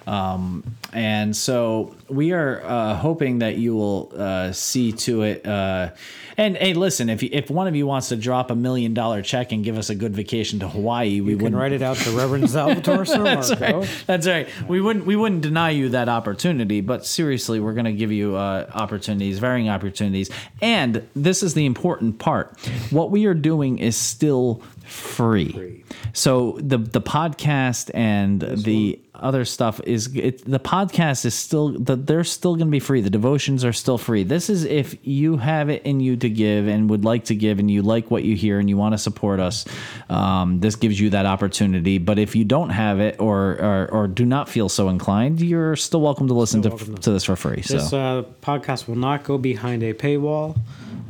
Speaker 2: Um, and so we are uh, hoping that you will uh, see to it. Uh, and hey, listen, if you, if one of you wants to drop a million dollar check and give us a good vacation to Hawaii, we wouldn't
Speaker 1: write it out to Reverend Salvatore Sormarco.
Speaker 2: that's right. We wouldn't we wouldn't deny you that opportunity, but seriously, we're going to give you uh, opportunities, varying opportunities, and this is the important part. What we are doing is still free.
Speaker 1: Free.
Speaker 2: So the the podcast and the other stuff is it, the podcast is still the, they're still going to be free. The devotions are still free. This is if you have it in you to give and would like to give and you like what you hear and you want to support us. Um, this gives you that opportunity. But if you don't have it or or, or do not feel so inclined, you're still welcome to listen to,
Speaker 1: welcome to-
Speaker 2: to this for free.
Speaker 1: This
Speaker 2: so
Speaker 1: uh, podcast will not go behind a paywall.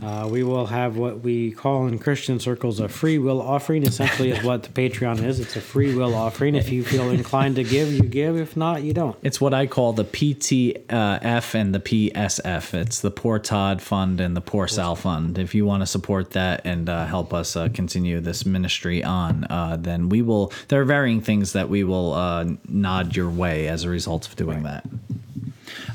Speaker 1: Uh, we will have what we call in Christian circles a free will offering. Essentially, is what the Patreon is. It's a free will offering. If you feel inclined to give, you give. If not, you don't.
Speaker 2: It's what I call the PTF and the PSF. It's the Poor Todd Fund and the Poor Sal Fund. If you want to support that and uh, help us uh, continue this ministry on, uh, then we will. There are varying things that we will uh, nod your way as a result of doing that.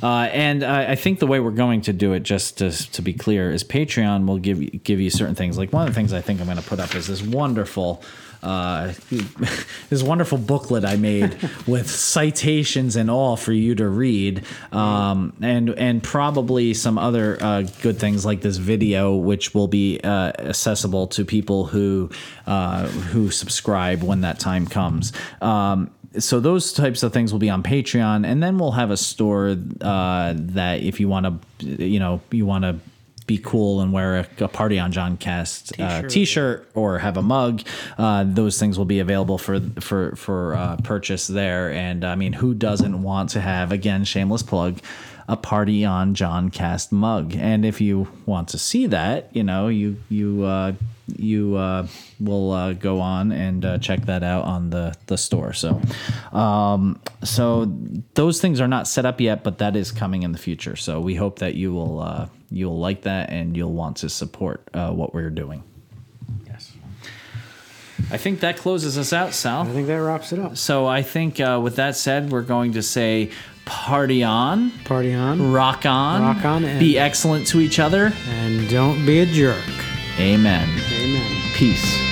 Speaker 2: Uh, and I, I think the way we're going to do it, just to, to be clear, is Patreon will give you, give you certain things. Like one of the things I think I'm going to put up is this wonderful. Uh, this wonderful booklet I made with citations and all for you to read, um, and and probably some other uh, good things like this video, which will be uh, accessible to people who uh, who subscribe when that time comes. Um, so those types of things will be on Patreon, and then we'll have a store uh, that if you want to, you know, you want to be cool and wear a, a party on John Cast uh,
Speaker 1: T-shirt.
Speaker 2: t-shirt or have a mug, uh, those things will be available for for for uh, purchase there. And I mean, who doesn't want to have again shameless plug? A party on John Cast mug, and if you want to see that, you know, you you uh, you uh, will uh, go on and uh, check that out on the the store. So, um, so those things are not set up yet, but that is coming in the future. So we hope that you will uh, you'll like that and you'll want to support uh, what we're doing.
Speaker 1: Yes.
Speaker 2: I think that closes us out, Sal.
Speaker 1: I think that wraps it up.
Speaker 2: So I think uh, with that said, we're going to say party on,
Speaker 1: Party on,
Speaker 2: rock on,
Speaker 1: Rock on and-
Speaker 2: be excellent to each other.
Speaker 1: and don't be a jerk.
Speaker 2: Amen.
Speaker 1: Amen.
Speaker 2: Peace.